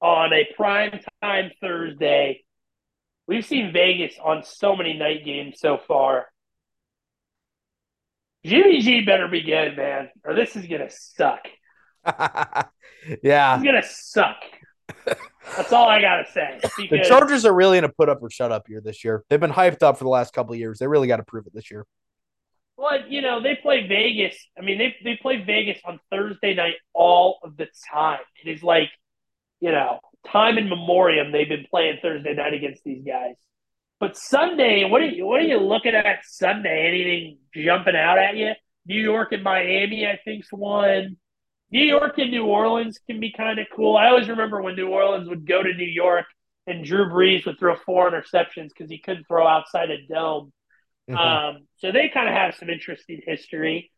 on a prime time Thursday. We've seen Vegas on so many night games so far. Jimmy G better be good, man, or this is gonna suck. yeah, It's gonna suck. That's all I gotta say. the Chargers are really in a put up or shut up year this year. They've been hyped up for the last couple of years. They really got to prove it this year. well, you know, they play Vegas. I mean, they they play Vegas on Thursday night all of the time. It is like, you know, time in memoriam. They've been playing Thursday night against these guys. But Sunday, what are you what are you looking at Sunday? Anything jumping out at you? New York and Miami, I think's one. New York and New Orleans can be kind of cool. I always remember when New Orleans would go to New York and Drew Brees would throw four interceptions because he couldn't throw outside a dome. Mhm. Um, so they kind of have some interesting history.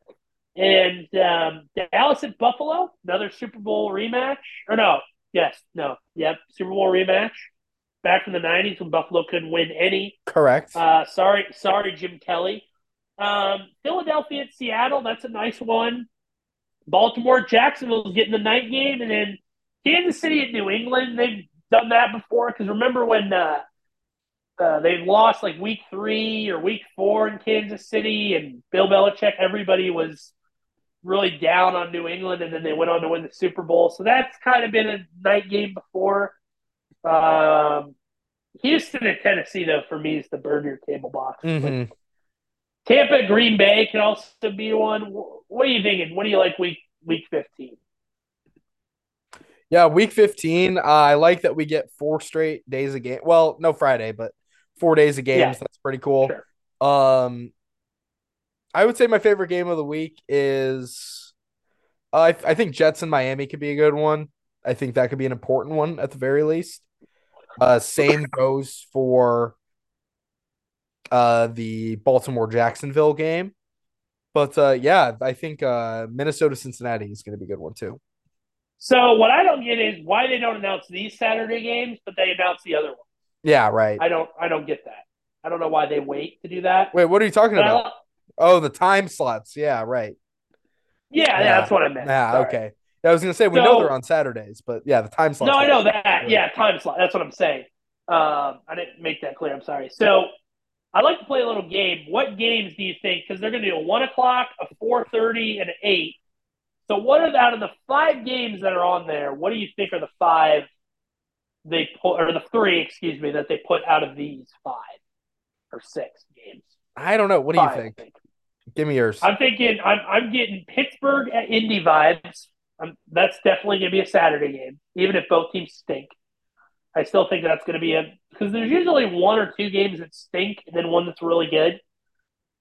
And um, Dallas at Buffalo, another Super Bowl rematch. Or no, yes, no, yep, Super Bowl rematch. Back in the '90s when Buffalo couldn't win any. Correct. Uh, sorry, sorry, Jim Kelly. Um, Philadelphia at Seattle, that's a nice one. Baltimore, Jacksonville's getting the night game, and then Kansas City at New England. They've done that before because remember when uh, uh, they lost like week three or week four in Kansas City, and Bill Belichick, everybody was really down on New England, and then they went on to win the Super Bowl. So that's kind of been a night game before. Um, Houston and Tennessee, though, for me, is the burn your cable box. Mhm. Tampa, Green Bay can also be one. What are you thinking? What do you like week week fifteen? Yeah, week 15. Uh, I like that we get four straight days of game. Well, no Friday, but four days of games. Yeah. That's pretty cool. Sure. Um, I would say my favorite game of the week is uh, I, I think Jets and Miami could be a good one. I think that could be an important one at the very least. Uh, same goes for uh, the Baltimore Jacksonville game. But uh, yeah, I think uh, Minnesota Cincinnati is going to be a good one too. So what I don't get is why they don't announce these Saturday games, but they announce the other one. Yeah, right. I don't. I don't get that. I don't know why they wait to do that. Wait, what are you talking But about? lo- Oh, the time slots. Yeah, right. yeah, yeah, that's what I meant. Yeah, Sorry. okay. I was gonna say we So- know they're on Saturdays, but yeah, the time slot. No, I know that. Yeah, time slot. That's what I'm saying. Um, I didn't make that clear. I'm sorry. So I'd like to play a little game. What games do you think? Because they're going to do a one o'clock, a four thirty, and an eight. So what are out of the five games that are on there? What do you think are the five they put, or the three, excuse me, that they put out of these five or six games? I don't know. What do you Five, I think? think. Give me yours. I'm thinking I'm I'm getting Pittsburgh at Indy vibes. Um that's definitely going to be a Saturday game, even if both teams stink. I still think that's going to be a because there's usually one or two games that stink and then one that's really good.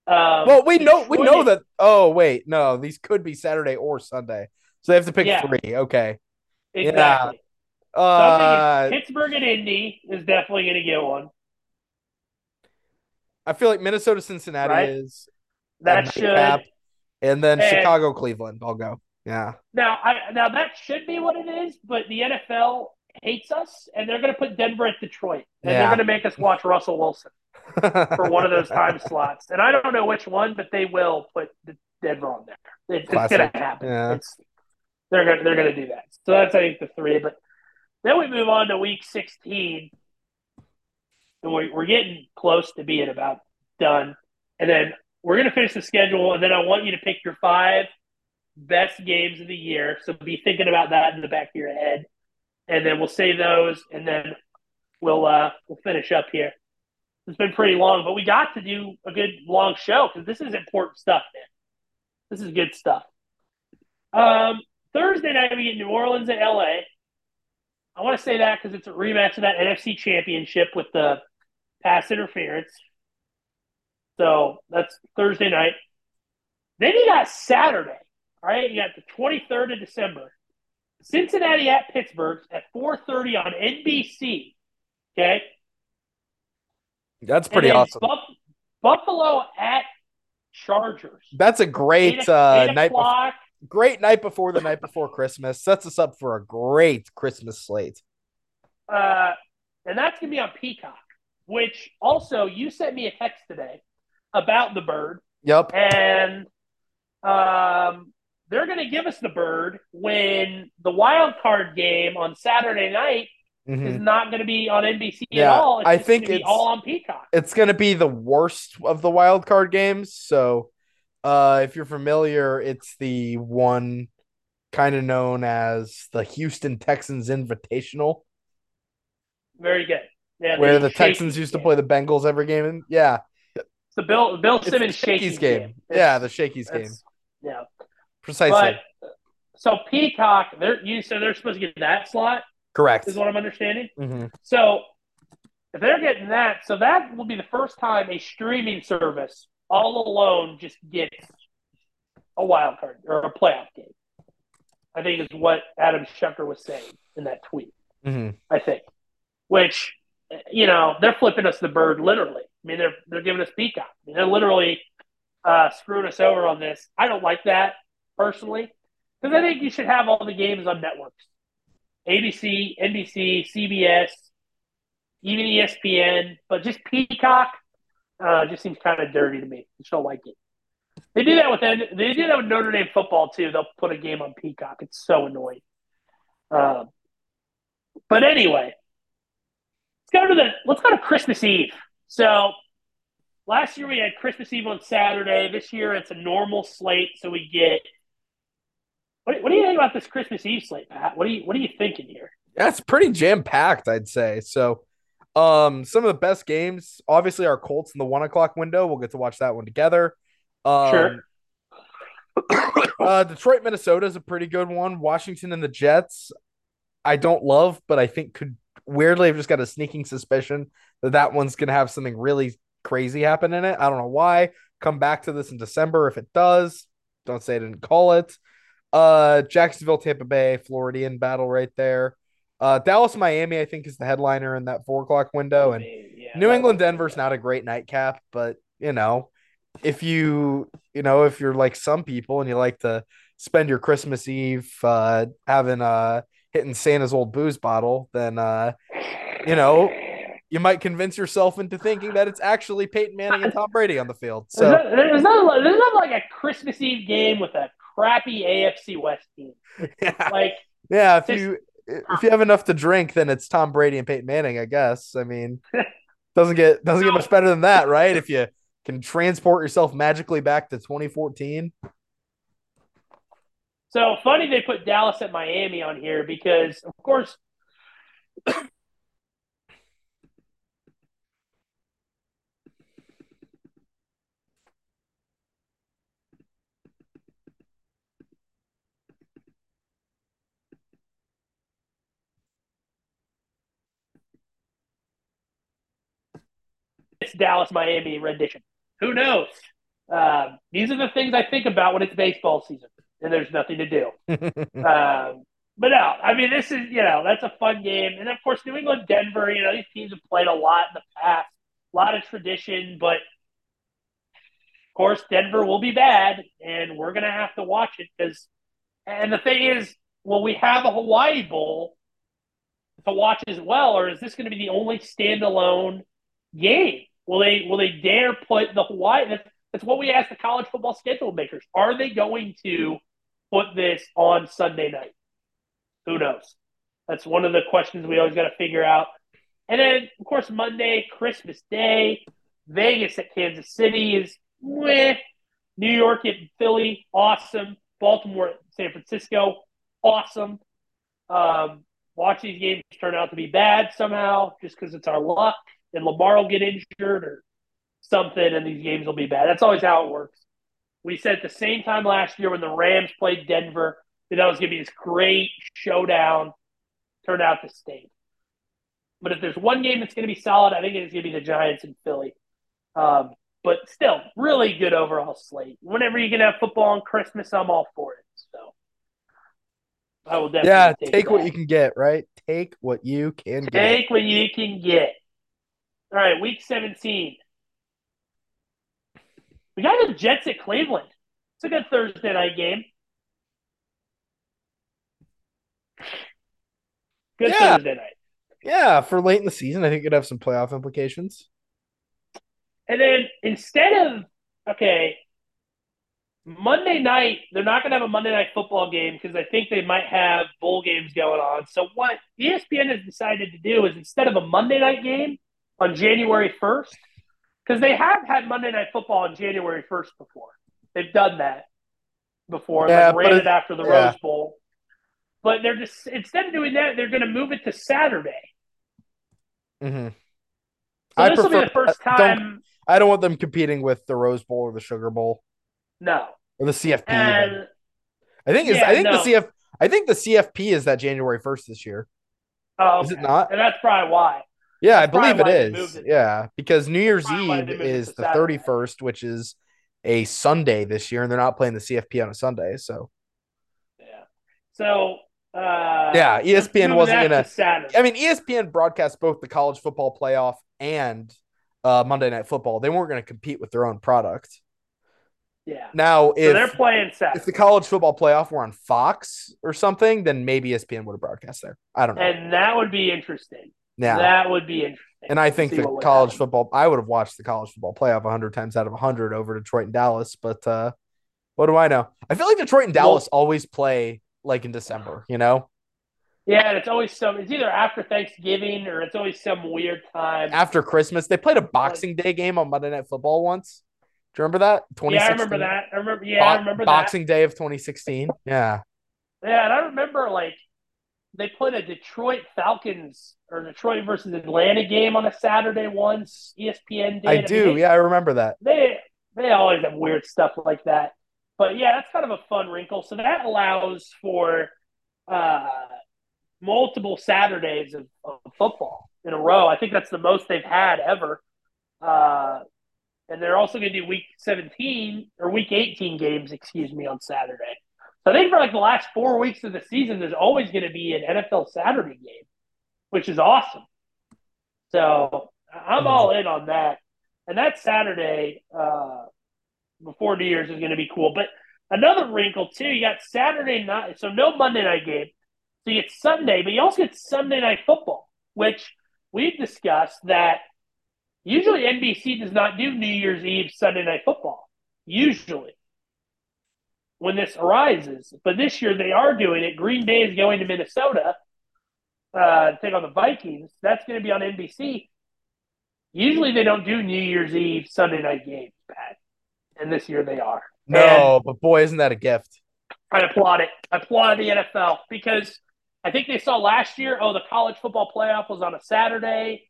Um, well, we know we know that. Oh wait, no, these could be Saturday or Sunday, so they have to pick Yeah. three. Okay. exactly. So Uh, Pittsburgh and Indy is definitely going to get one. I feel like Minnesota, Cincinnati Right. is That should nightcap, and then And- Chicago, Cleveland. I'll go. Yeah. now I now that should be what it is, but the NFL hates us and they're going to put Denver at Detroit and Yeah. they're going to make us watch Russell Wilson. for one of those time slots. And I don't know which one, but they will put the Denver on there. It, it's Classic. going to happen. Yeah. It's they're going to they're going to do that. So that's I think the three. But then we move on to week sixteen, and we're we're getting close to being about done. And then we're going to finish the schedule, and then I want you to pick your five best games of the year. So be thinking about that in the back of your head, and then we'll say those, and then we'll uh we'll finish up here. It's been pretty long, but we got to do a good long show because this is important stuff, man. This is good stuff. Um, Thursday night we get New Orleans at LA. I want to say that because it's a rematch of that NFC Championship with the pass interference. So that's Thursday night. Then you got Saturday. All right, you got the 23rd of December. Cincinnati at Pittsburgh at 4:30 on NBC. Okay, That's pretty awesome. Buff- Buffalo at Chargers. That's a Eight, great uh, eight night. Before, great night before the night before Christmas. Sets us up for a great Christmas slate. Uh, and that's going to be on Peacock, which also you sent me a text today about the bird. Yep. And um, they're going to give us the bird when the wild card game on Saturday night Mhm. is not going to be on NBC at all. It's I think it's- all on Peacock. It's going to be the worst of the wild card games. So, uh, if you're familiar, it's the one kind of known as the Houston Texans Invitational, Very good. Yeah, where the Texans used to game. play the Bengals every game. And yeah, It's the Bill Bill Simmons Shakey's game. Yeah, the Shakey's game. Precisely. But so Peacock, they're you so they're supposed to get that slot, Correct. is what I'm understanding. hmm So if they're getting that, so that will be the first time a streaming service all alone just gets a wild card or a playoff game. I think is what Adam Schefter was saying in that tweet. hmm I think, which you know they're flipping us the bird literally. I mean they're they're giving us Peacock. I mean, they're literally uh, screwing us over on this. I don't like that personally because I think you should have all the games on networks: ABC, NBC, CBS, even ESPN. But just Peacock uh, just seems kind of dirty to me. I just don't like it. They do that with they do that with Notre Dame football too. They'll put a game on Peacock. It's so annoying. Um, but anyway, let's go to the let's go to Christmas Eve. So last year we had Christmas Eve on Saturday. This year it's a normal slate, so we get. What, what do you think about this Christmas Eve slate, Pat? What are you What are you thinking here? That's pretty jam packed, I'd say. So, um, some of the best games, obviously, our Colts in the one o'clock window. We'll get to watch that one together. Um, Sure. uh, Detroit, Minnesota is a pretty good one. Washington and the Jets, I don't love, but I think could weirdly, I've just got a sneaking suspicion that that one's gonna have something really crazy happen in it. I don't know why. Come back to this in December if it does. Don't say I didn't call it. Uh, Jacksonville, Tampa Bay, Floridian battle right there. Uh, Dallas, Miami, I think is the headliner in that four o'clock window, and Yeah, New England, Denver's not a great nightcap, but you know, if you you know if you're like some people and you like to spend your Christmas Eve uh, having uh hitting Santa's old booze bottle, then uh you know you might convince yourself into thinking that it's actually Peyton Manning and Tom Brady on the field. There's So not, there's, not, there's not like a Christmas Eve game with a crappy AFC West team. Yeah. Like, Yeah, if This- you if you have enough to drink, then it's Tom Brady and Peyton Manning, I guess. I mean, doesn't get doesn't get much better than that, right? If you can transport yourself magically back to 2014. so funny they put Dallas at Miami on here because, of course, it's Dallas Miami rendition. Who knows? Um, these are the things I think about when it's baseball season and there's nothing to do. Um, but no, I mean, this is, you know, that's a fun game. And of course, New England, Denver, you know, these teams have played a lot in the past, a lot of tradition, but of course, Denver will be bad and we're going to have to watch it because, and the thing is, will we have a Hawaii Bowl to watch as well, or is this going to be the only standalone game? Will they, will they dare put the Hawaii? That's, that's what we ask the college football schedule makers. Are they going to put this on Sunday night? Who knows? That's one of the questions we always got to figure out. And then, of course, Monday, Christmas Day, Vegas at Kansas City is meh. New York at Philly, awesome. Baltimore at San Francisco, awesome. Um, watch these games turn out to be bad somehow just because it's our luck and Lamar will get injured or something and these games will be bad. That's always how it works. We said at the same time last year when the Rams played Denver that that was going to be this great showdown. Turned out to stink. But if there's one game that's going to be solid, I think it's going to be the Giants and Philly. Um, but still, really good overall slate. Whenever you can have football on Christmas, I'm all for it. So I will definitely yeah, take, take what you can get, right? Take what you can get. Take what you can get. All right, week 17. We got the Jets at Cleveland. It's a good Thursday night game. Good Yeah. Thursday night. Yeah, for late in the season, I think it'd have some playoff implications. And then instead of, okay, Monday night, they're not going to have a Monday night football game because I think they might have bowl games going on. So, what ESPN has decided to do is instead of a Monday night game on January 1st, because they have had Monday night football on January 1st before, they've done that before, Yeah, like ran it- it after the yeah. Rose Bowl. But they're just, instead of doing that, they're going to move it to Saturday. hmm So, I this will be prefer- the first don't- time. I don't want them competing with the Rose Bowl or the Sugar Bowl No. or the CFP. And I think yeah, I think no. the CF I think the CFP is that January first this year. Oh, Is it not? And that's probably why. Yeah, I That's probably believe it is. it they is. moved it. Yeah, because New Year's Eve they moved it is the thirty first, which is a Sunday this year, and they're not playing the CFP on a Sunday. So Yeah. So uh, Yeah, ESPN wasn't gonna- to I mean, ESPN broadcasts both the college football playoff and uh, Monday Night Football. They weren't going to compete with their own product. yeah. Now, So they're playing Saturday, if the college football playoff were on Fox or something, then maybe ESPN would have broadcast there. I don't know. and that would be interesting. Yeah. That would be interesting. And I think the college happen. football, I would have watched the college football playoff 100 times out of 100 over Detroit and Dallas. But uh, what do I know? I feel like Detroit and Well- Dallas always play like in December, you know, Yeah, and it's always some. It's either after Thanksgiving or it's always some weird time. after Christmas. They played a Boxing Day game on Monday Night Football once. Do you remember that? yeah, I remember that. I remember. Yeah, I remember Boxing Day of 2016. Yeah. Yeah, and I remember like they put a Detroit Falcons or Detroit versus Atlanta game on a Saturday once. ESPN did. I mean, do. they- Yeah, I remember that. they they always have weird stuff like that. But yeah, that's kind of a fun wrinkle. So that allows for uh, multiple Saturdays of, of football in a row. I think that's the most they've had ever. Uh, and they're also going to do week 17 or week 18 games, excuse me, on Saturday. So I think for like the last four weeks of the season, there's always going to be an NFL Saturday game, which is awesome. So I'm all in on that. And that Saturday uh, before New Year's is going to be cool. But another wrinkle, too, you got Saturday night. So no Monday night game. So you get Sunday, but you also get Sunday night football, which we've discussed that usually NBC does not do New Year's Eve Sunday night football. Usually. When this arises. But this year they are doing it. Green Bay is going to Minnesota uh, take on the Vikings. That's going to be on NBC. Usually they don't do New Year's Eve Sunday night games, Pat, and this year they are. No, and but boy, isn't that a gift? I applaud it. I applaud the NFL because I think they saw last year. Oh, the college football playoff was on a Saturday.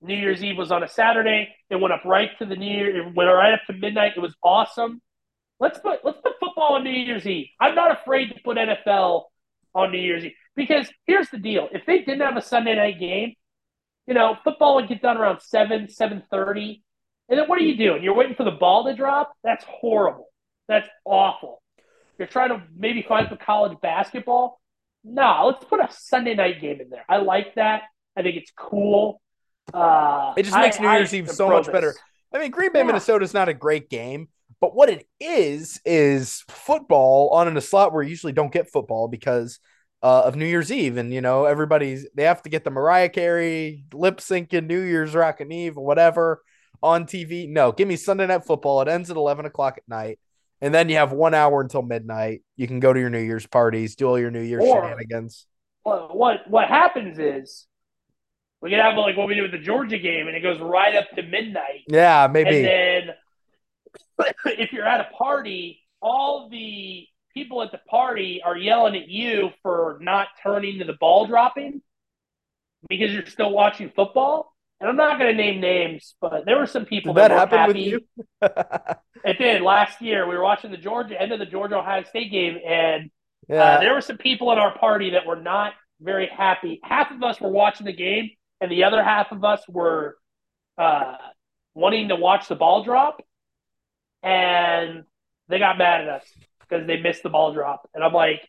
New Year's Eve was on a Saturday. It went up right to the New Year. It went right up to midnight. It was awesome. Let's put let's put football on New Year's Eve. I'm not afraid to put NFL on New Year's Eve because here's the deal: if they didn't have a Sunday night game, you know, football would get done around seven, seven thirty, and then what are you doing? You're waiting for the ball to drop. That's horrible. That's awful. You're trying to maybe find some college basketball. No, let's put a Sunday night game in there. I like that. I think it's cool. Uh, it just makes I, New Year's I Eve so much this. better. I mean, Green Bay, yeah. Minnesota is not a great game, but what it is is football on in a slot where you usually don't get football because uh, of New Year's Eve, and you know everybody's they have to get the Mariah Carey lip syncing New Year's Rockin' Eve or whatever on TV. No, give me Sunday Night Football. It ends at eleven o'clock at night, and then you have one hour until midnight. You can go to your New Year's parties, do all your New Year's or, shenanigans. What what what happens is we can have like what we do with the Georgia game, and it goes right up to midnight. Yeah, maybe. And then if you're at a party, all the people at the party are yelling at you for not turning to the ball dropping because you're still watching football. And I'm not going to name names, but there were some people did that, that happen happy. with you. it did last year. We were watching the Georgia end of the Georgia Ohio State game, and uh, yeah. uh, there were some people in our party that were not very happy. Half of us were watching the game, and the other half of us were uh, wanting to watch the ball drop, and they got mad at us because they missed the ball drop. And I'm like,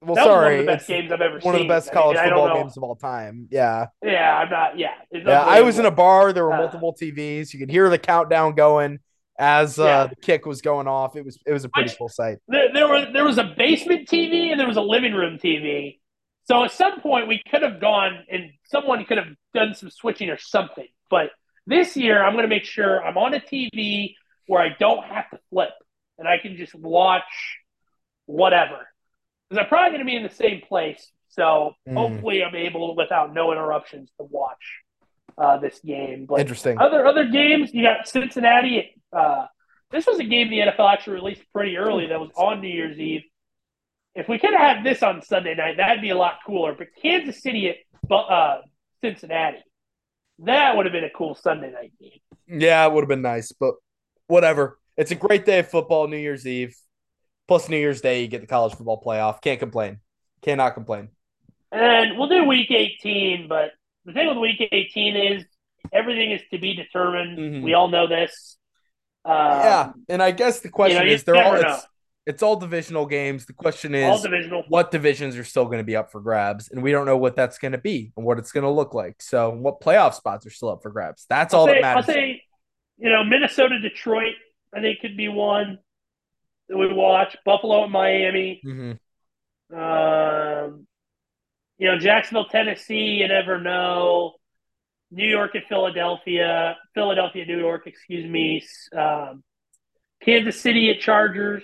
well, sorry, one of the best games I've ever one seen. One of the best college I mean, football games of all time. Yeah, yeah, I'm not. Yeah, yeah. I was in a bar. There were uh, multiple TVs. You could hear the countdown going as uh, yeah. the kick was going off. It was it was a pretty I, cool sight. There, there was there was a basement TV and there was a living room TV. So at some point we could have gone and someone could have done some switching or something. But this year I'm going to make sure I'm on a TV where I don't have to flip and I can just watch whatever. Because I'm probably going to be in the same place. So mm. hopefully I'm able, without no interruptions, to watch uh, this game. But Interesting. Other other games, you got Cincinnati. Uh, this was a game the NFL actually released pretty early that was on New Year's Eve. If we could have had this on Sunday night, that'd be a lot cooler. But Kansas City at uh, Cincinnati, that would have been a cool Sunday night game. Yeah, it would have been nice, but whatever. It's a great day of football, New Year's Eve. Plus New Year's Day, you get the college football playoff. Can't complain. Cannot complain. And we'll do week 18, but the thing with week 18 is everything is to be determined. Mm-hmm. We all know this. Um, yeah, and I guess the question you know, is they're all it's, it's, all divisional games. The question is divisional. what divisions are still going to be up for grabs, and we don't know what that's going to be and what it's going to look like. So, what playoff spots are still up for grabs? That's I'll all say, that matters. I'll say, you know, Minnesota, Detroit, I think could be one that we watch. Buffalo and Miami. Mm-hmm. Um, you know, Jacksonville, Tennessee. You never know. New York and Philadelphia, Philadelphia, New York. Excuse me. Um, Kansas City at Chargers,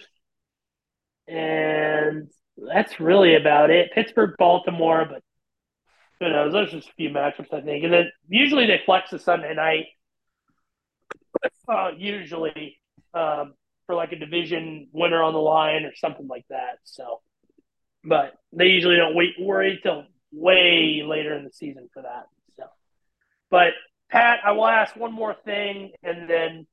and that's really about it. Pittsburgh, Baltimore, but who knows? Those are just a few matchups, I think. And then usually they flex the Sunday night. Uh, usually, um, for like a division winner on the line or something like that. So, but they usually don't wait worry till way later in the season for that. So, but Pat, I will ask one more thing, and then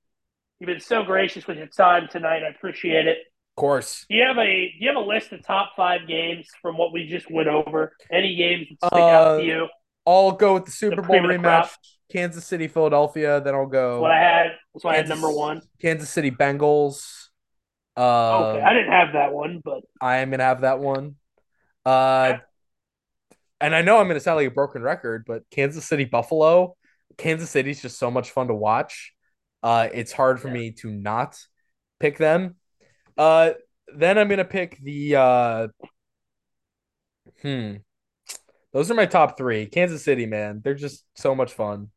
you've been so gracious with your time tonight. I appreciate it. Of course. Do you have a do you have a list of top five games from what we just went over? Any games that stick uh, out to you? I'll go with the Super the Bowl rematch. Kansas City, Philadelphia. Then I'll go. That's what I had. Kansas, I had number one. Kansas City Bengals. Uh, okay, I didn't have that one, but I am gonna have that one. Uh, and I know I'm gonna sound like a broken record, but Kansas City, Buffalo. Kansas City's just so much fun to watch. Uh, it's hard for yeah. me to not pick them. Uh, then I'm gonna pick the. Uh, hmm. Those are my top three. Kansas City, man, they're just so much fun.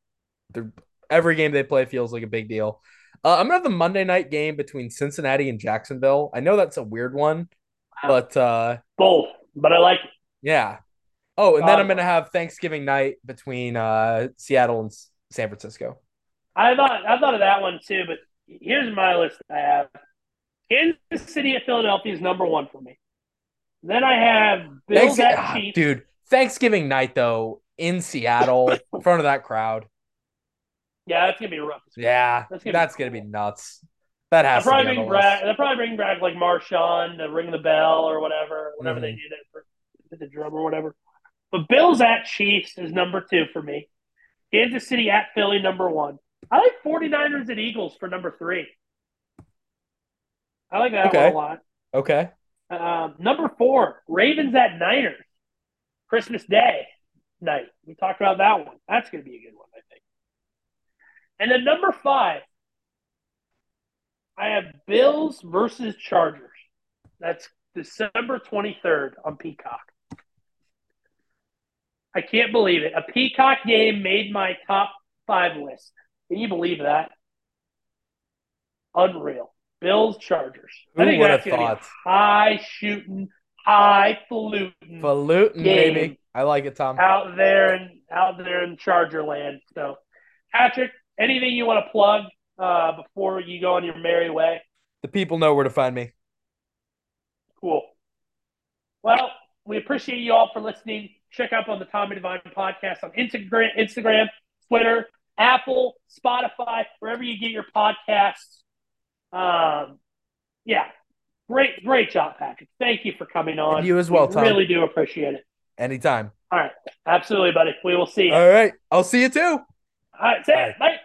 They're every game they play feels like a big deal. Uh, I'm gonna have the Monday night game between Cincinnati and Jacksonville. I know that's a weird one, but uh, both. But I like it. Yeah. Oh, and then I'm gonna have Thanksgiving night between uh, Seattle and San Francisco. I thought I thought of that one too, but here's my list. I have Kansas City at Philadelphia is number one for me. Then I have Bills Thanks- at ah, Chiefs. Dude, Thanksgiving night though in Seattle in front of that crowd. Yeah, that's gonna be rough. Yeah, that's gonna, that's be, gonna be nuts. That has they'll probably bring back. They'll probably bring back like Marshawn to ring the bell or whatever, whatever mm-hmm. they do that for the drum or whatever. But Bills at Chiefs is number two for me. Kansas City at Philly number one. I like 49ers at Eagles for number three. I like that okay. one a lot. Okay. Um, number four, Ravens at Niners. Christmas Day night. We talked about that one. That's going to be a good one. And then number five, I have Bills versus Chargers. That's December 23rd on Peacock. I can't believe it. A Peacock game made my top five list. Can you believe that? Unreal. Bills Chargers. Who I think would have thought? High shooting, high falutin. Falutin, baby. I like it, Tom. Out there and out there in Charger land. So, Patrick, anything you want to plug uh, before you go on your merry way? The people know where to find me. Cool. Well, we appreciate you all for listening. Check out on the Tommy Devine podcast on Instagram, Instagram, Twitter, Apple, Spotify, wherever you get your podcasts. Um, yeah, great, great job, Patrick. Thank you for coming on. And you as well, we Tom. Really do appreciate it. Anytime. All right, absolutely, buddy. We will see you. All right, I'll see you too. All right, say Bye. Bye.